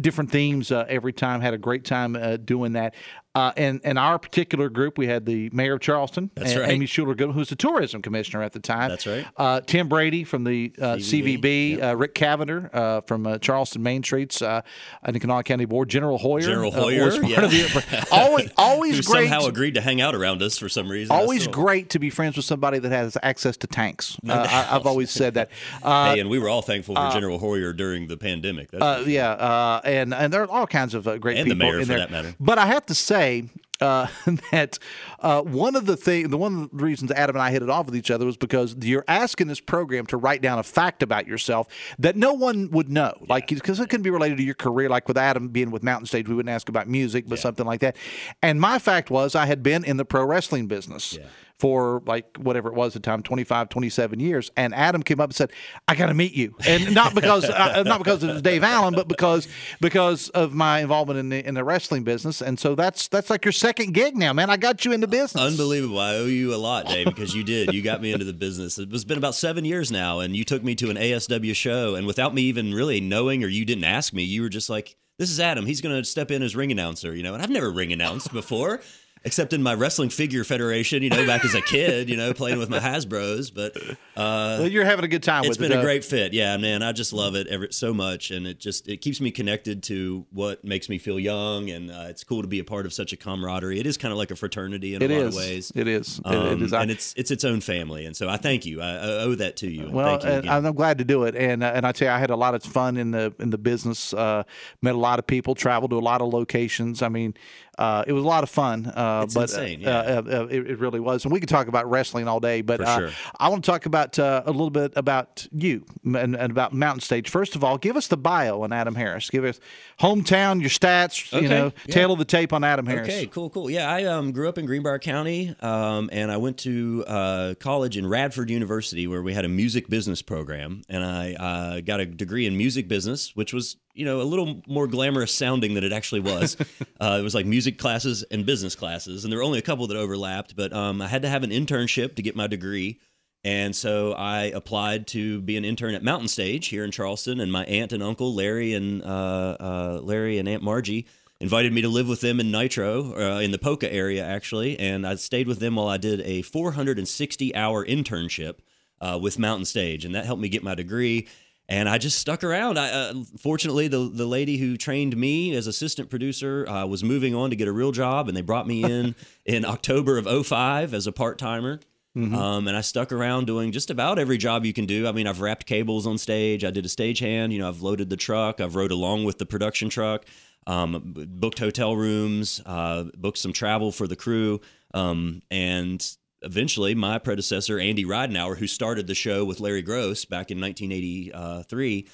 Different themes uh, every time. Had a great time uh, doing that. Uh, and and our particular group, we had the mayor of Charleston, That's right. Amy Shuler Goodman, who's the tourism commissioner at the time. That's right. Uh, Tim Brady from the uh, CVB, CVB, uh, Rick Cavender uh, from uh, Charleston Main Streets uh, and the Kanawha County Board, General Hoyer. General Hoyer, yeah. the- always, always Who great. somehow agreed to hang out around us for some reason. Always great to be friends with somebody that has access to tanks. No I, I've always said that. Uh, hey, and we were all thankful for General Hoyer during the pandemic. That's uh, yeah, uh, and and there are all kinds of uh, great And the people mayor, in for there. that matter. But I have to say uh, that uh, one of the thing, the one of the reasons Adam and I hit it off with each other was because you're asking this program to write down a fact about yourself that no one would know, like because it can be related to your career. Like with Adam being with Mountain Stage, we wouldn't ask about music, but something like that. And my fact was I had been in the pro wrestling business. For like whatever it was at the time, 25, 27 years, and Adam came up and said, "I got to meet you," and not because uh, not because it was Dave Allen, but because because of my involvement in the in the wrestling business, and so that's that's like your second gig now, man. I got you into business. Unbelievable. I owe you a lot, Dave, because you did. You got me into the business. It's been about seven years now, and you took me to an ASW show, and without me even really knowing, or you didn't ask me, you were just like, "This is Adam. He's going to step in as ring announcer," you know. And I've never ring announced before. Except in my wrestling figure federation, you know, back as a kid, you know, playing with my Hasbro's. But uh, well, you're having a good time. It's been it, a great fit. Yeah, man, I just love it ever so much, and it just it keeps me connected to what makes me feel young, and uh, it's cool to be a part of such a camaraderie. It is kind of like a fraternity in It a lot is. of ways. It is. It- it Um, is. I- and it's it's its own family, and so I thank you. I, owe that to you. And Well, thank you and. I'm glad to do it, and uh, and I tell you, I had a lot of fun in the in the business. Uh, met a lot of people, traveled to a lot of locations. I mean, uh, it was a lot of fun. Uh, It's but insane, uh, uh, uh, it, it really was, and we could talk about wrestling all day. But For uh, sure. I want to talk about uh, a little bit about you and, and about Mountain Stage. First of all, give us the bio on Adam Harris. Give us hometown, your stats. You Okay, know, yeah. tail of the tape on Adam Harris. Okay, cool, cool. Yeah, I um, grew up in Greenbrier County, um, and I went to uh, college in Radford University, where we had a music business program, and I uh, got a degree in music business, which was you know a little more glamorous sounding than it actually was. uh, it was like music classes and business classes, and there were only a couple that overlapped, but um, I had to have an internship to get my degree. And so I applied to be an intern at Mountain Stage here in Charleston, and my aunt and uncle Larry and uh, uh, Larry and Aunt Margie invited me to live with them in Nitro, uh, in the Poca area actually, and I stayed with them while I did a 460 hour internship uh, with Mountain Stage, and that helped me get my degree. And I just stuck around. I, uh, fortunately, the the lady who trained me as assistant producer uh, was moving on to get a real job, and they brought me in in October of 05 as a part timer. Mm-hmm. Um, and I stuck around doing just about every job you can do. I mean, I've wrapped cables on stage. I did a stagehand. You know, I've loaded the truck. I've rode along with the production truck. Um, booked hotel rooms. Uh, booked some travel for the crew. Um, and eventually, my predecessor Andy Ridenour, who started the show with Larry Groce back in 1983.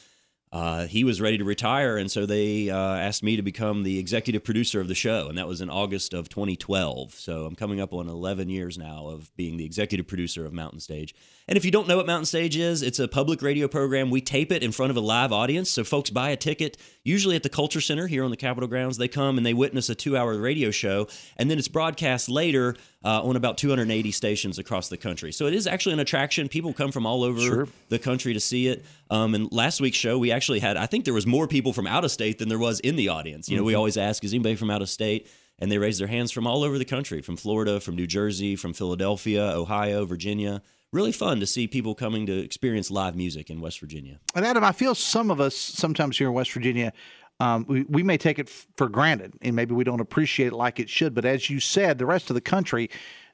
Uh, he was ready to retire, and so they uh, asked me to become the executive producer of the show, and that was in August of 2012. So I'm coming up on 11 years now of being the executive producer of Mountain Stage. And if you don't know what Mountain Stage is, it's a public radio program. We tape it in front of a live audience, so folks buy a ticket, usually at the Culture Center here on the Capitol grounds. They come and they witness a two-hour radio show, and then it's broadcast later uh, on about 280 stations across the country. So it is actually an attraction. People come from all over Sure. the country to see it. Um, and last week's show, we actually had, I think there was more people from out of state than there was in the audience. You know, we Mhm. always ask, is anybody from out of state? And they raised their hands from all over the country, from Florida, from New Jersey, from Philadelphia, Ohio, Virginia. Really fun to see people coming to experience live music in West Virginia. And Adam, I feel some of us sometimes here in West Virginia, um, we, we may take it f- for granted and maybe we don't appreciate it like it should. But as you said, the rest of the country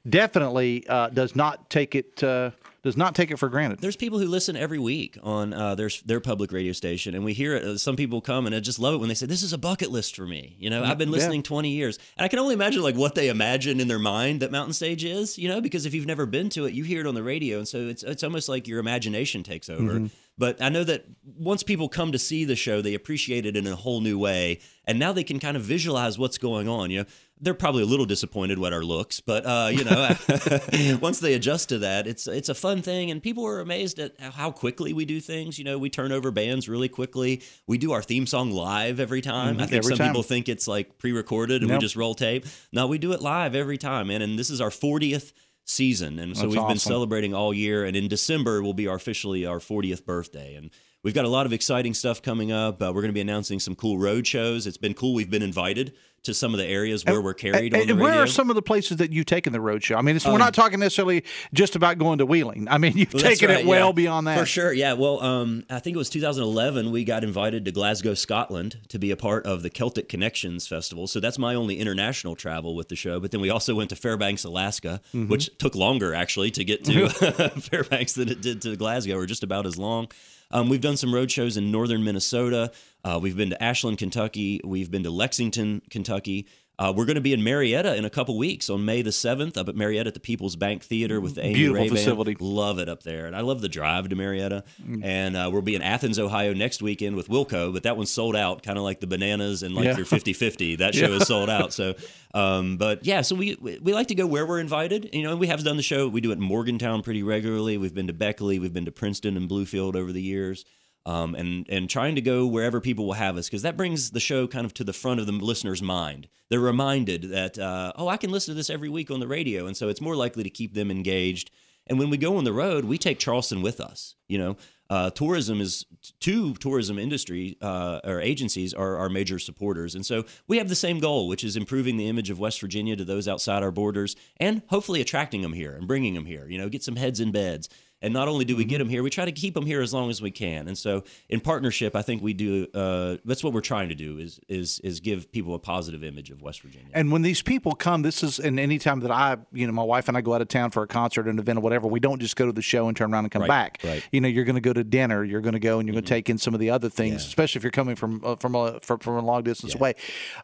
definitely uh, does not take it uh, does not take it for granted. There's people who listen every week on uh, their their public radio station, and we hear it. Uh, Some people come and I just love it when they say, "This is a bucket list for me." You know, I've been Yeah. listening 20 years, and I can only imagine like what they imagine in their mind that Mountain Stage is. You know, because if you've never been to it, you hear it on the radio, and so it's it's almost like your imagination takes over. Mhm. But I know that once people come to see the show, they appreciate it in a whole new way, and now they can kind of visualize what's going on. You know, they're probably a little disappointed with our looks, but uh, you know, once they adjust to that, it's it's a fun thing, and people are amazed at how quickly we do things. You know, we turn over bands really quickly. We do our theme song live every time. Mhm, I think every some time. people think it's like pre-recorded and we just roll tape. No, we do it live every time, man. And this is our 40th season, and so That's we've been celebrating all year. And in December will be our officially our 40th birthday, and we've got a lot of exciting stuff coming up. Uh, we're going to be announcing some cool road shows. It's been cool. We've been invited to some of the areas where we're carried And- on the and radio. where are some of the places that you've taken the road show? I mean, it's, we're Um, not talking necessarily just about going to Wheeling. I mean, you've Well, taken right, it well yeah. beyond that. For sure, yeah. Well, um, I think it was 2011. We got invited to Glasgow, Scotland, to be a part of the Celtic Connections Festival. So that's my only international travel with the show. But then we also went to Fairbanks, Alaska, Mhm. which took longer actually to get to Fairbanks than it did to Glasgow, or just about as long. Um, we've done some road shows in northern Minnesota. Uh, we've been to Ashland, Kentucky. We've been to Lexington, Kentucky. Uh, we're going to be in Marietta in a couple weeks on May the 7th up at Marietta at the People's Bank Theater with the Amy Beautiful Ray Band. facility. Love it up there. And I love the drive to Marietta. And uh, we'll be in Athens, Ohio next weekend with Wilco, but that one's sold out, kind of like the bananas and like Yeah. your 50 50. That show Yeah. is sold out. So, um, but yeah, so we, we we like to go where we're invited. You know, we have done the show. We do it in Morgantown pretty regularly. We've been to Beckley, we've been to Princeton and Bluefield over the years. Um, and and trying to go wherever people will have us because that brings the show kind of to the front of the listener's mind. They're reminded that uh, oh, I can listen to this every week on the radio, and so it's more likely to keep them engaged. And when we go on the road, we take Charleston with us. You know, uh, tourism is two tourism industry uh, or agencies are our major supporters, and so we have the same goal, which is improving the image of West Virginia to those outside our borders, and hopefully attracting them here and bringing them here. You know, get some heads in beds. And not only do we get them here, we try to keep them here as long as we can. And so, in partnership, I think we do. Uh, that's what we're trying to do is is is give people a positive image of West Virginia. And when these people come, this is and any time that I, you know, my wife and I go out of town for a concert, an event, or whatever, we don't just go to the show and turn around and come Right, back. right. You know, you're going to go to dinner, you're going to go and you're going to take in some of the other things, Yeah. especially if you're coming from uh, from a from, from a long distance away.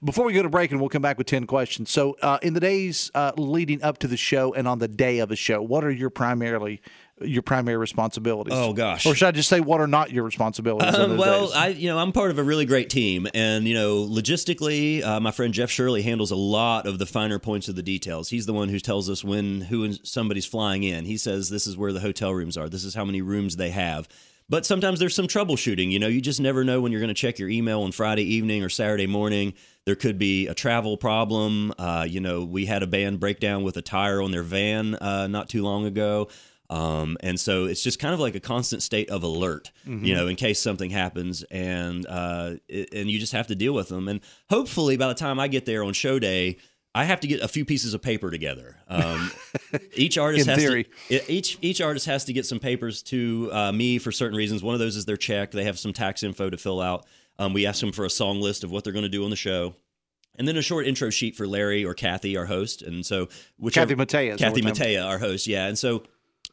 Before we go to break, and we'll come back with ten questions. So, uh, in the days uh, leading up to the show and on the day of the show, what are your primarily your primary responsibilities? Oh, gosh. or should I just say what are not your responsibilities? Um, well, days? I you know I'm part of a really great team, and you know logistically, uh, my friend Jeff Shirley handles a lot of the finer points of the details. He's the one who tells us when who and somebody's flying in. He says this is where the hotel rooms are. This is how many rooms they have. But sometimes there's some troubleshooting. You know, you just never know when you're going to check your email on Friday evening or Saturday morning. There could be a travel problem. Uh, you know, we had a band breakdown with a tire on their van uh, not too long ago. Um, and so it's just kind of like a constant state of alert, Mhm. you know, in case something happens, and uh, it, and you just have to deal with them. And hopefully, by the time I get there on show day, I have to get a few pieces of paper together. Um, each artist has theory. to each each artist has to get some papers to uh, me for certain reasons. One of those is their check. They have some tax info to fill out. Um, we ask them for a song list of what they're going to do on the show. And then a short intro sheet for Larry or Kathy, our host. And so, whichever, Kathy Mattea is Kathy what we're talking Mattea, our host, yeah. And so,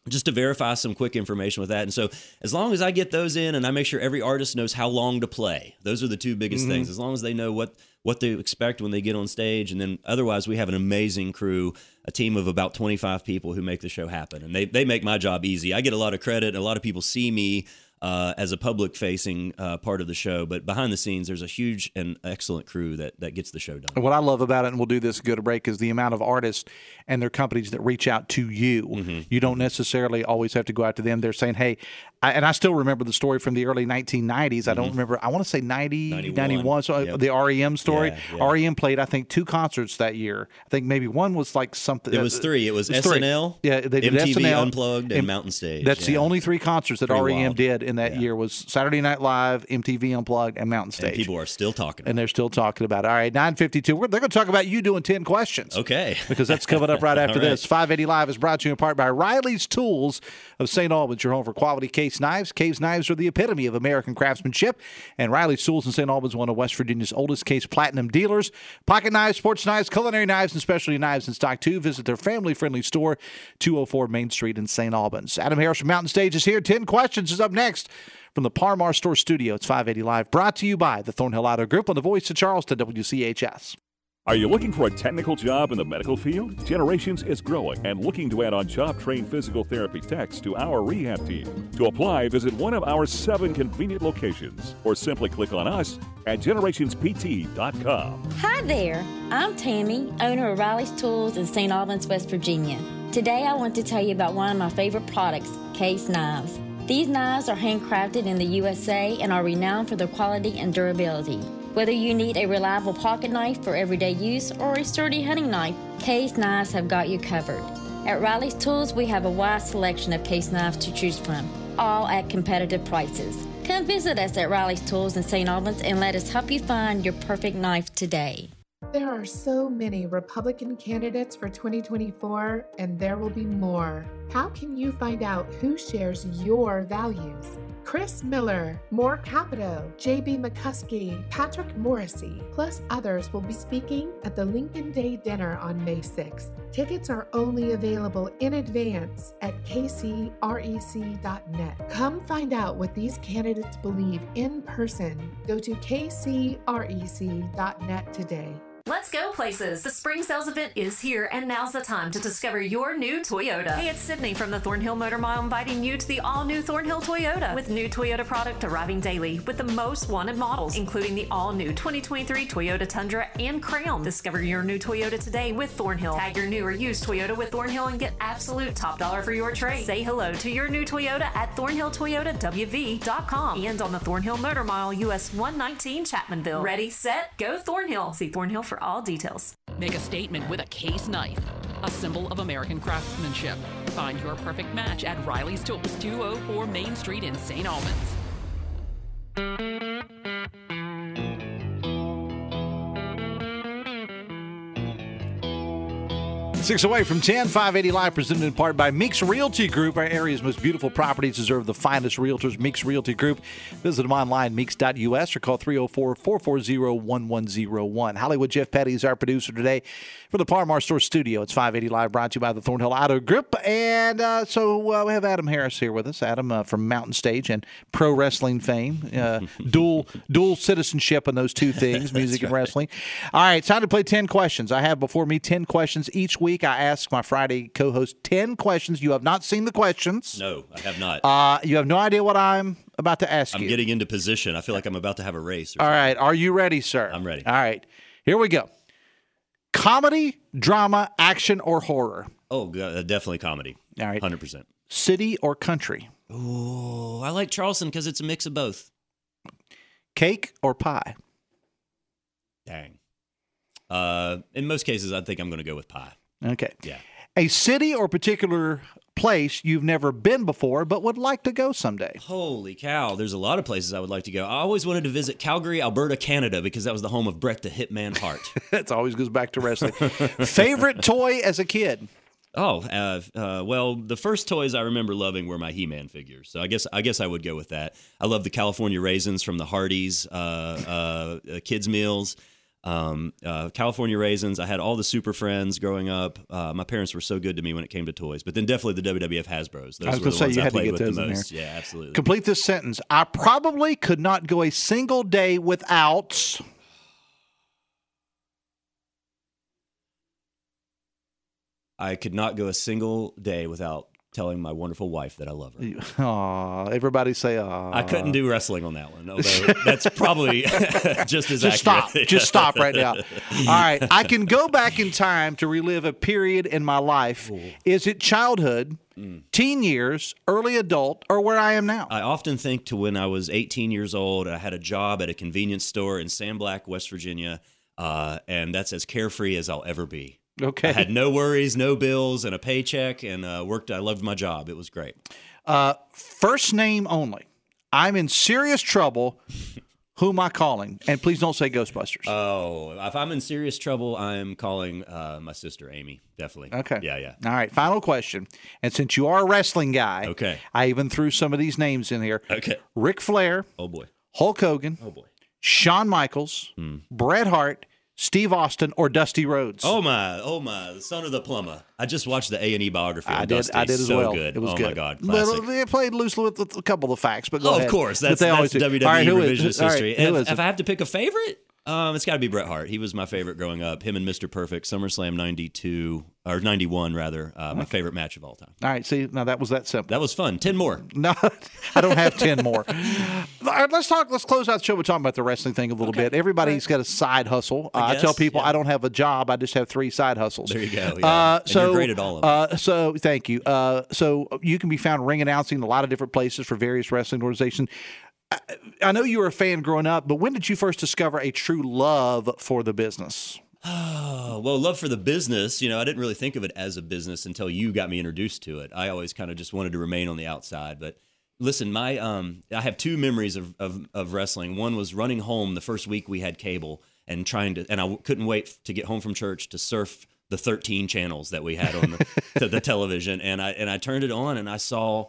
just to verify some quick information with that. And so, as long as I get those in and I make sure every artist knows how long to play, those are the two biggest Mhm. things. As long as they know what what they expect when they get on stage, and then otherwise, we have an amazing crew, a team of about 25 people who make the show happen, and they they make my job easy. I get a lot of credit. A lot of people see me. Uh, as a public facing uh, part of the show, but behind the scenes, there's a huge and excellent crew that, that gets the show done. What I love about it, and we'll do this go to break, is the amount of artists and their companies that reach out to you. Mm-hmm. You don't necessarily always have to go out to them. They're saying, hey, I, and I still remember the story from the early 1990s. I don't remember, I want to say 90, 91. 91. so uh, Mm-hmm. Yep. the REM story. Yeah, yeah. REM played, I think, two concerts that year. I think maybe one was like something. It was three. It was three. SNL, Yeah, they did MTV SNL, Unplugged, and M- Mountain Stage. That's the only three concerts that Pretty REM wild. did in that year was Saturday Night Live, MTV Unplugged, and Mountain Stage. And people are still talking. and they're still talking about it. All right, 952. They're going to talk about you doing 10 questions. Okay. Because that's coming up right after right. this. 580 Live is brought to you in part by Riley's Tools of St. Albans, your home for quality case knives. Case knives are the epitome of American craftsmanship. And Riley's Tools in St. Albans, one of West Virginia's oldest case platinum dealers. Pocket knives, sports knives, culinary knives, and specialty knives in stock too. Visit their family friendly store, 204 Main Street in St. Albans. Adam Harris from Mountain Stage is here. 10 questions is up next. From the Par Mar Store Studio, it's 580 Live, brought to you by the Thornhill Auto Group on the voice of Charleston, WCHS. Are you looking for a technical job in the medical field? Generations is growing and looking to add on job trained physical therapy techs to our rehab team. To apply, visit one of our seven convenient locations or simply click on us at generationspt.com. Hi there, I'm Tammy, owner of Riley's Tools in St. Albans, West Virginia. Today I want to tell you about one of my favorite products, Case Knives. These knives are handcrafted in the USA and are renowned for their quality and durability. Whether you need a reliable pocket knife for everyday use or a sturdy hunting knife, Case Knives have got you covered. At Riley's Tools, we have a wide selection of case knives to choose from, all at competitive prices. Come visit us at Riley's Tools in St. Albans and let us help you find your perfect knife today. There are so many Republican candidates for 2024, and there will be more. How can you find out who shares your values? Chris Miller, Moore Capito, JB McCuskey, Patrick Morrisey, plus others will be speaking at the Lincoln Day dinner on May 6th. Tickets are only available in advance at kcrec.net. Come find out what these candidates believe in person. Go to kcrec.net today. Let's go places. The spring sales event is here, and now's the time to discover your new Toyota. Hey, it's Sydney from the Thornhill Motor Mile inviting you to the all new Thornhill Toyota with new Toyota product arriving daily with the most wanted models, including the all new 2023 Toyota Tundra and Crown. Discover your new Toyota today with Thornhill. Tag your new or used Toyota with Thornhill and get absolute top dollar for your trade. Say hello to your new Toyota at ThornhillToyotaWV.com and on the Thornhill Motor Mile US 119 Chapmanville. Ready, set, go Thornhill. See Thornhill for all details. Make a statement with a case knife, a symbol of American craftsmanship. Find your perfect match at Riley's Tools, 204 Main Street in St. Albans. Six away from 10, 580 Live, presented in part by Meeks Realty Group. Our area's most beautiful properties deserve the finest realtors. Meeks Realty Group. Visit them online, meeks.us, or call 304 440 1101. Hollywood Jeff Petty is our producer today for the Par Mar Store Studio. It's 580 Live, brought to you by the Thornhill Auto Group. And uh, so uh, we have Adam Harris here with us. Adam uh, from Mountain Stage and pro wrestling fame. Uh, dual dual citizenship in those two things, music and wrestling. All right, time to play 10 questions. I have before me 10 questions each week. I ask my Friday co host 10 questions. You have not seen the questions. No, I have not. Uh, you have no idea what I'm about to ask I'm you. getting into position. I feel like I'm about to have a race. All right, are you ready, sir? I'm ready. All right, here we go. Comedy, drama, action, or horror? Oh, uh, definitely comedy. All right. 100%. City or country? Oh, I like Charleston because it's a mix of both. Cake or pie? Dang. Uh, in most cases, I think I'm going to go with pie. Okay. Yeah. A city or particular place you've never been before but would like to go someday? Holy cow. There's a lot of places I would like to go. I always wanted to visit Calgary, Alberta, Canada because that was the home of Bret the Hitman Hart. That always goes back to wrestling. Favorite toy as a kid? Oh, uh, uh, well, the first toys I remember loving were my He-Man figures. So I guess I guess I would go with that. I love the California raisins from the Hardee's uh, uh, kids meals. Um, uh, California raisins. I had all the Super Friends growing up. Uh, my parents were so good to me when it came to toys. But then definitely the WWF Hasbro's. Those I was were going to the say ones you I had to played get with those the in most. there. Yeah, absolutely. Complete this sentence. I probably could not go a single day without. I could not go a single day without telling my wonderful wife that I love her. Aw, everybody say aw. I couldn't do wrestling on that one, although that's probably just as Just accurate. stop. Just stop right now. All right. I can go back in time to relive a period in my life. Is it childhood, Mm. teen years, early adult, or where I am now? I often think to when I was 18 years old, I had a job at a convenience store in Sam Black, West Virginia, uh, and that's as carefree as I'll ever be. Okay. I had no worries, no bills, and a paycheck, and uh, worked. I loved my job. It was great. Uh, first name only. I'm in serious trouble. Who am I calling? And please don't say Ghostbusters. Oh, if I'm in serious trouble, I'm calling uh, my sister Amy. Definitely. Okay. Yeah, yeah. All right. Final question. And since you are a wrestling guy, Okay. I even threw some of these names in here. Okay. Ric Flair, Oh boy. Hulk Hogan, Oh boy. Shawn Michaels, Bret Hart, Steve Austin, or Dusty Rhodes. Oh my, oh my, the son of the plumber. I just watched the A and E biography. I did. Dusty. I did as so well. Good. It was oh good. my god, Little- classic. they played loosely with a couple of facts, but go oh, ahead. of course, But that's, they that's always. WWE right, is- revisionist right, history. who if, if I have to pick a favorite, um, it's got to be Bret Hart. He was my favorite growing up. Him and Mr. Perfect, SummerSlam '92 or '91 rather, uh, my favorite match of all time. All right, see, now that was that simple. That was fun. Ten more. No, I don't have 10 more. All right, let's talk. Let's close out the show. We're talking about the wrestling thing a little bit. Everybody's got a side hustle. Uh, I, tell people I don't have a job. I just have three side hustles. There you go, yeah. Uh, so, you're great at all of them. Uh, so thank you. Uh, so you can be found ring announcing a lot of different places for various wrestling organizations. I, I know you were a fan growing up, but when did you first discover a true love for the business? Oh, well, love for the business. You know, I didn't really think of it as a business until you got me introduced to it. I always kind of just wanted to remain on the outside. But listen, my um, I have two memories of, of of wrestling. One was running home the first week we had cable and trying to, and I couldn't wait to get home from church to surf the 13 channels that we had on the, the television, and I and I turned it on and I saw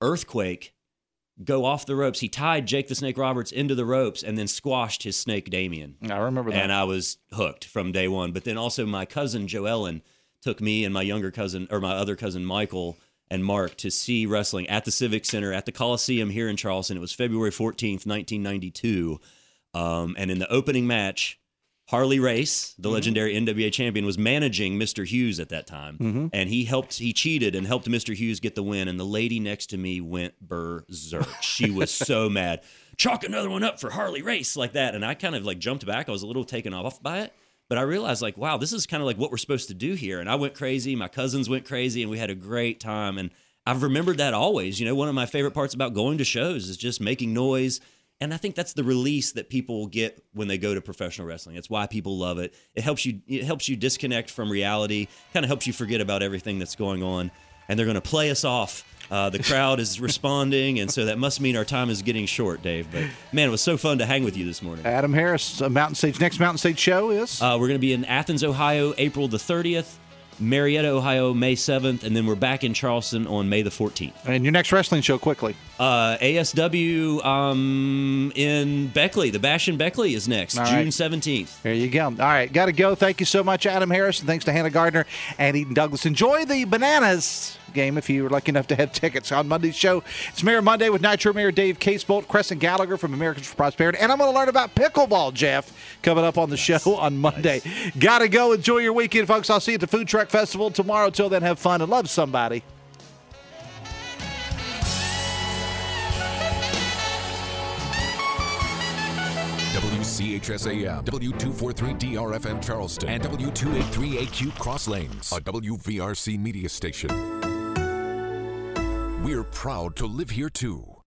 Earthquake go off the ropes. He tied Jake the Snake Roberts into the ropes and then squashed his snake Damien. I remember that. And I was hooked from day one. But then also my cousin Joellen took me and my younger cousin or my other cousin Michael and Mark to see wrestling at the Civic Center at the Coliseum here in Charleston. It was February 14th, 1992. Um, and in the opening match, Harley Race, the legendary NWA champion, was managing Mr. Hughes at that time, Mhm. and he helped. He cheated and helped Mr. Hughes get the win. And the lady next to me went berserk. She was so mad. Chalk another one up for Harley Race like that, and I kind of like jumped back. I was a little taken off by it, but I realized like, wow, this is kind of like what we're supposed to do here. And I went crazy. My cousins went crazy, and we had a great time. And I've remembered that always. You know, one of my favorite parts about going to shows is just making noise. And I think that's the release that people get when they go to professional wrestling. It's why people love it. It helps you it helps you disconnect from reality, kind of helps you forget about everything that's going on. and they're going to play us off. Uh, the crowd is responding, and so that must mean our time is getting short, Dave. But man, it was so fun to hang with you this morning. Adam Harris, uh, Mountain Stage. Next Mountain Stage show is? Uh, we're going to be in Athens, Ohio, April the 30th. Marietta, Ohio, May 7th, and then we're back in Charleston on May the 14th. And your next wrestling show, quickly. Uh, ASW um, in Beckley. The Bash in Beckley is next, June right. 17th. There you go. All right, got to go. Thank you so much, Adam Harris, and thanks to Hannah Gardner and Eden Douglas. Enjoy the Bananas game if you were lucky enough to have tickets on Monday's show. It's Mayor Monday with Nitro Mayor Dave Casebolt, Crescent Gallagher from Americans for Prosperity, and I'm going to learn about pickleball, Jeff, coming up on the show on Monday. Got to go. Enjoy your weekend, folks. I'll see you at the Food Truck Festival tomorrow. Till then, have fun and love somebody. WCHSAM, W243DRFM Charleston, and W283AQ Cross Lanes, a WVRC media station. We're proud to live here too.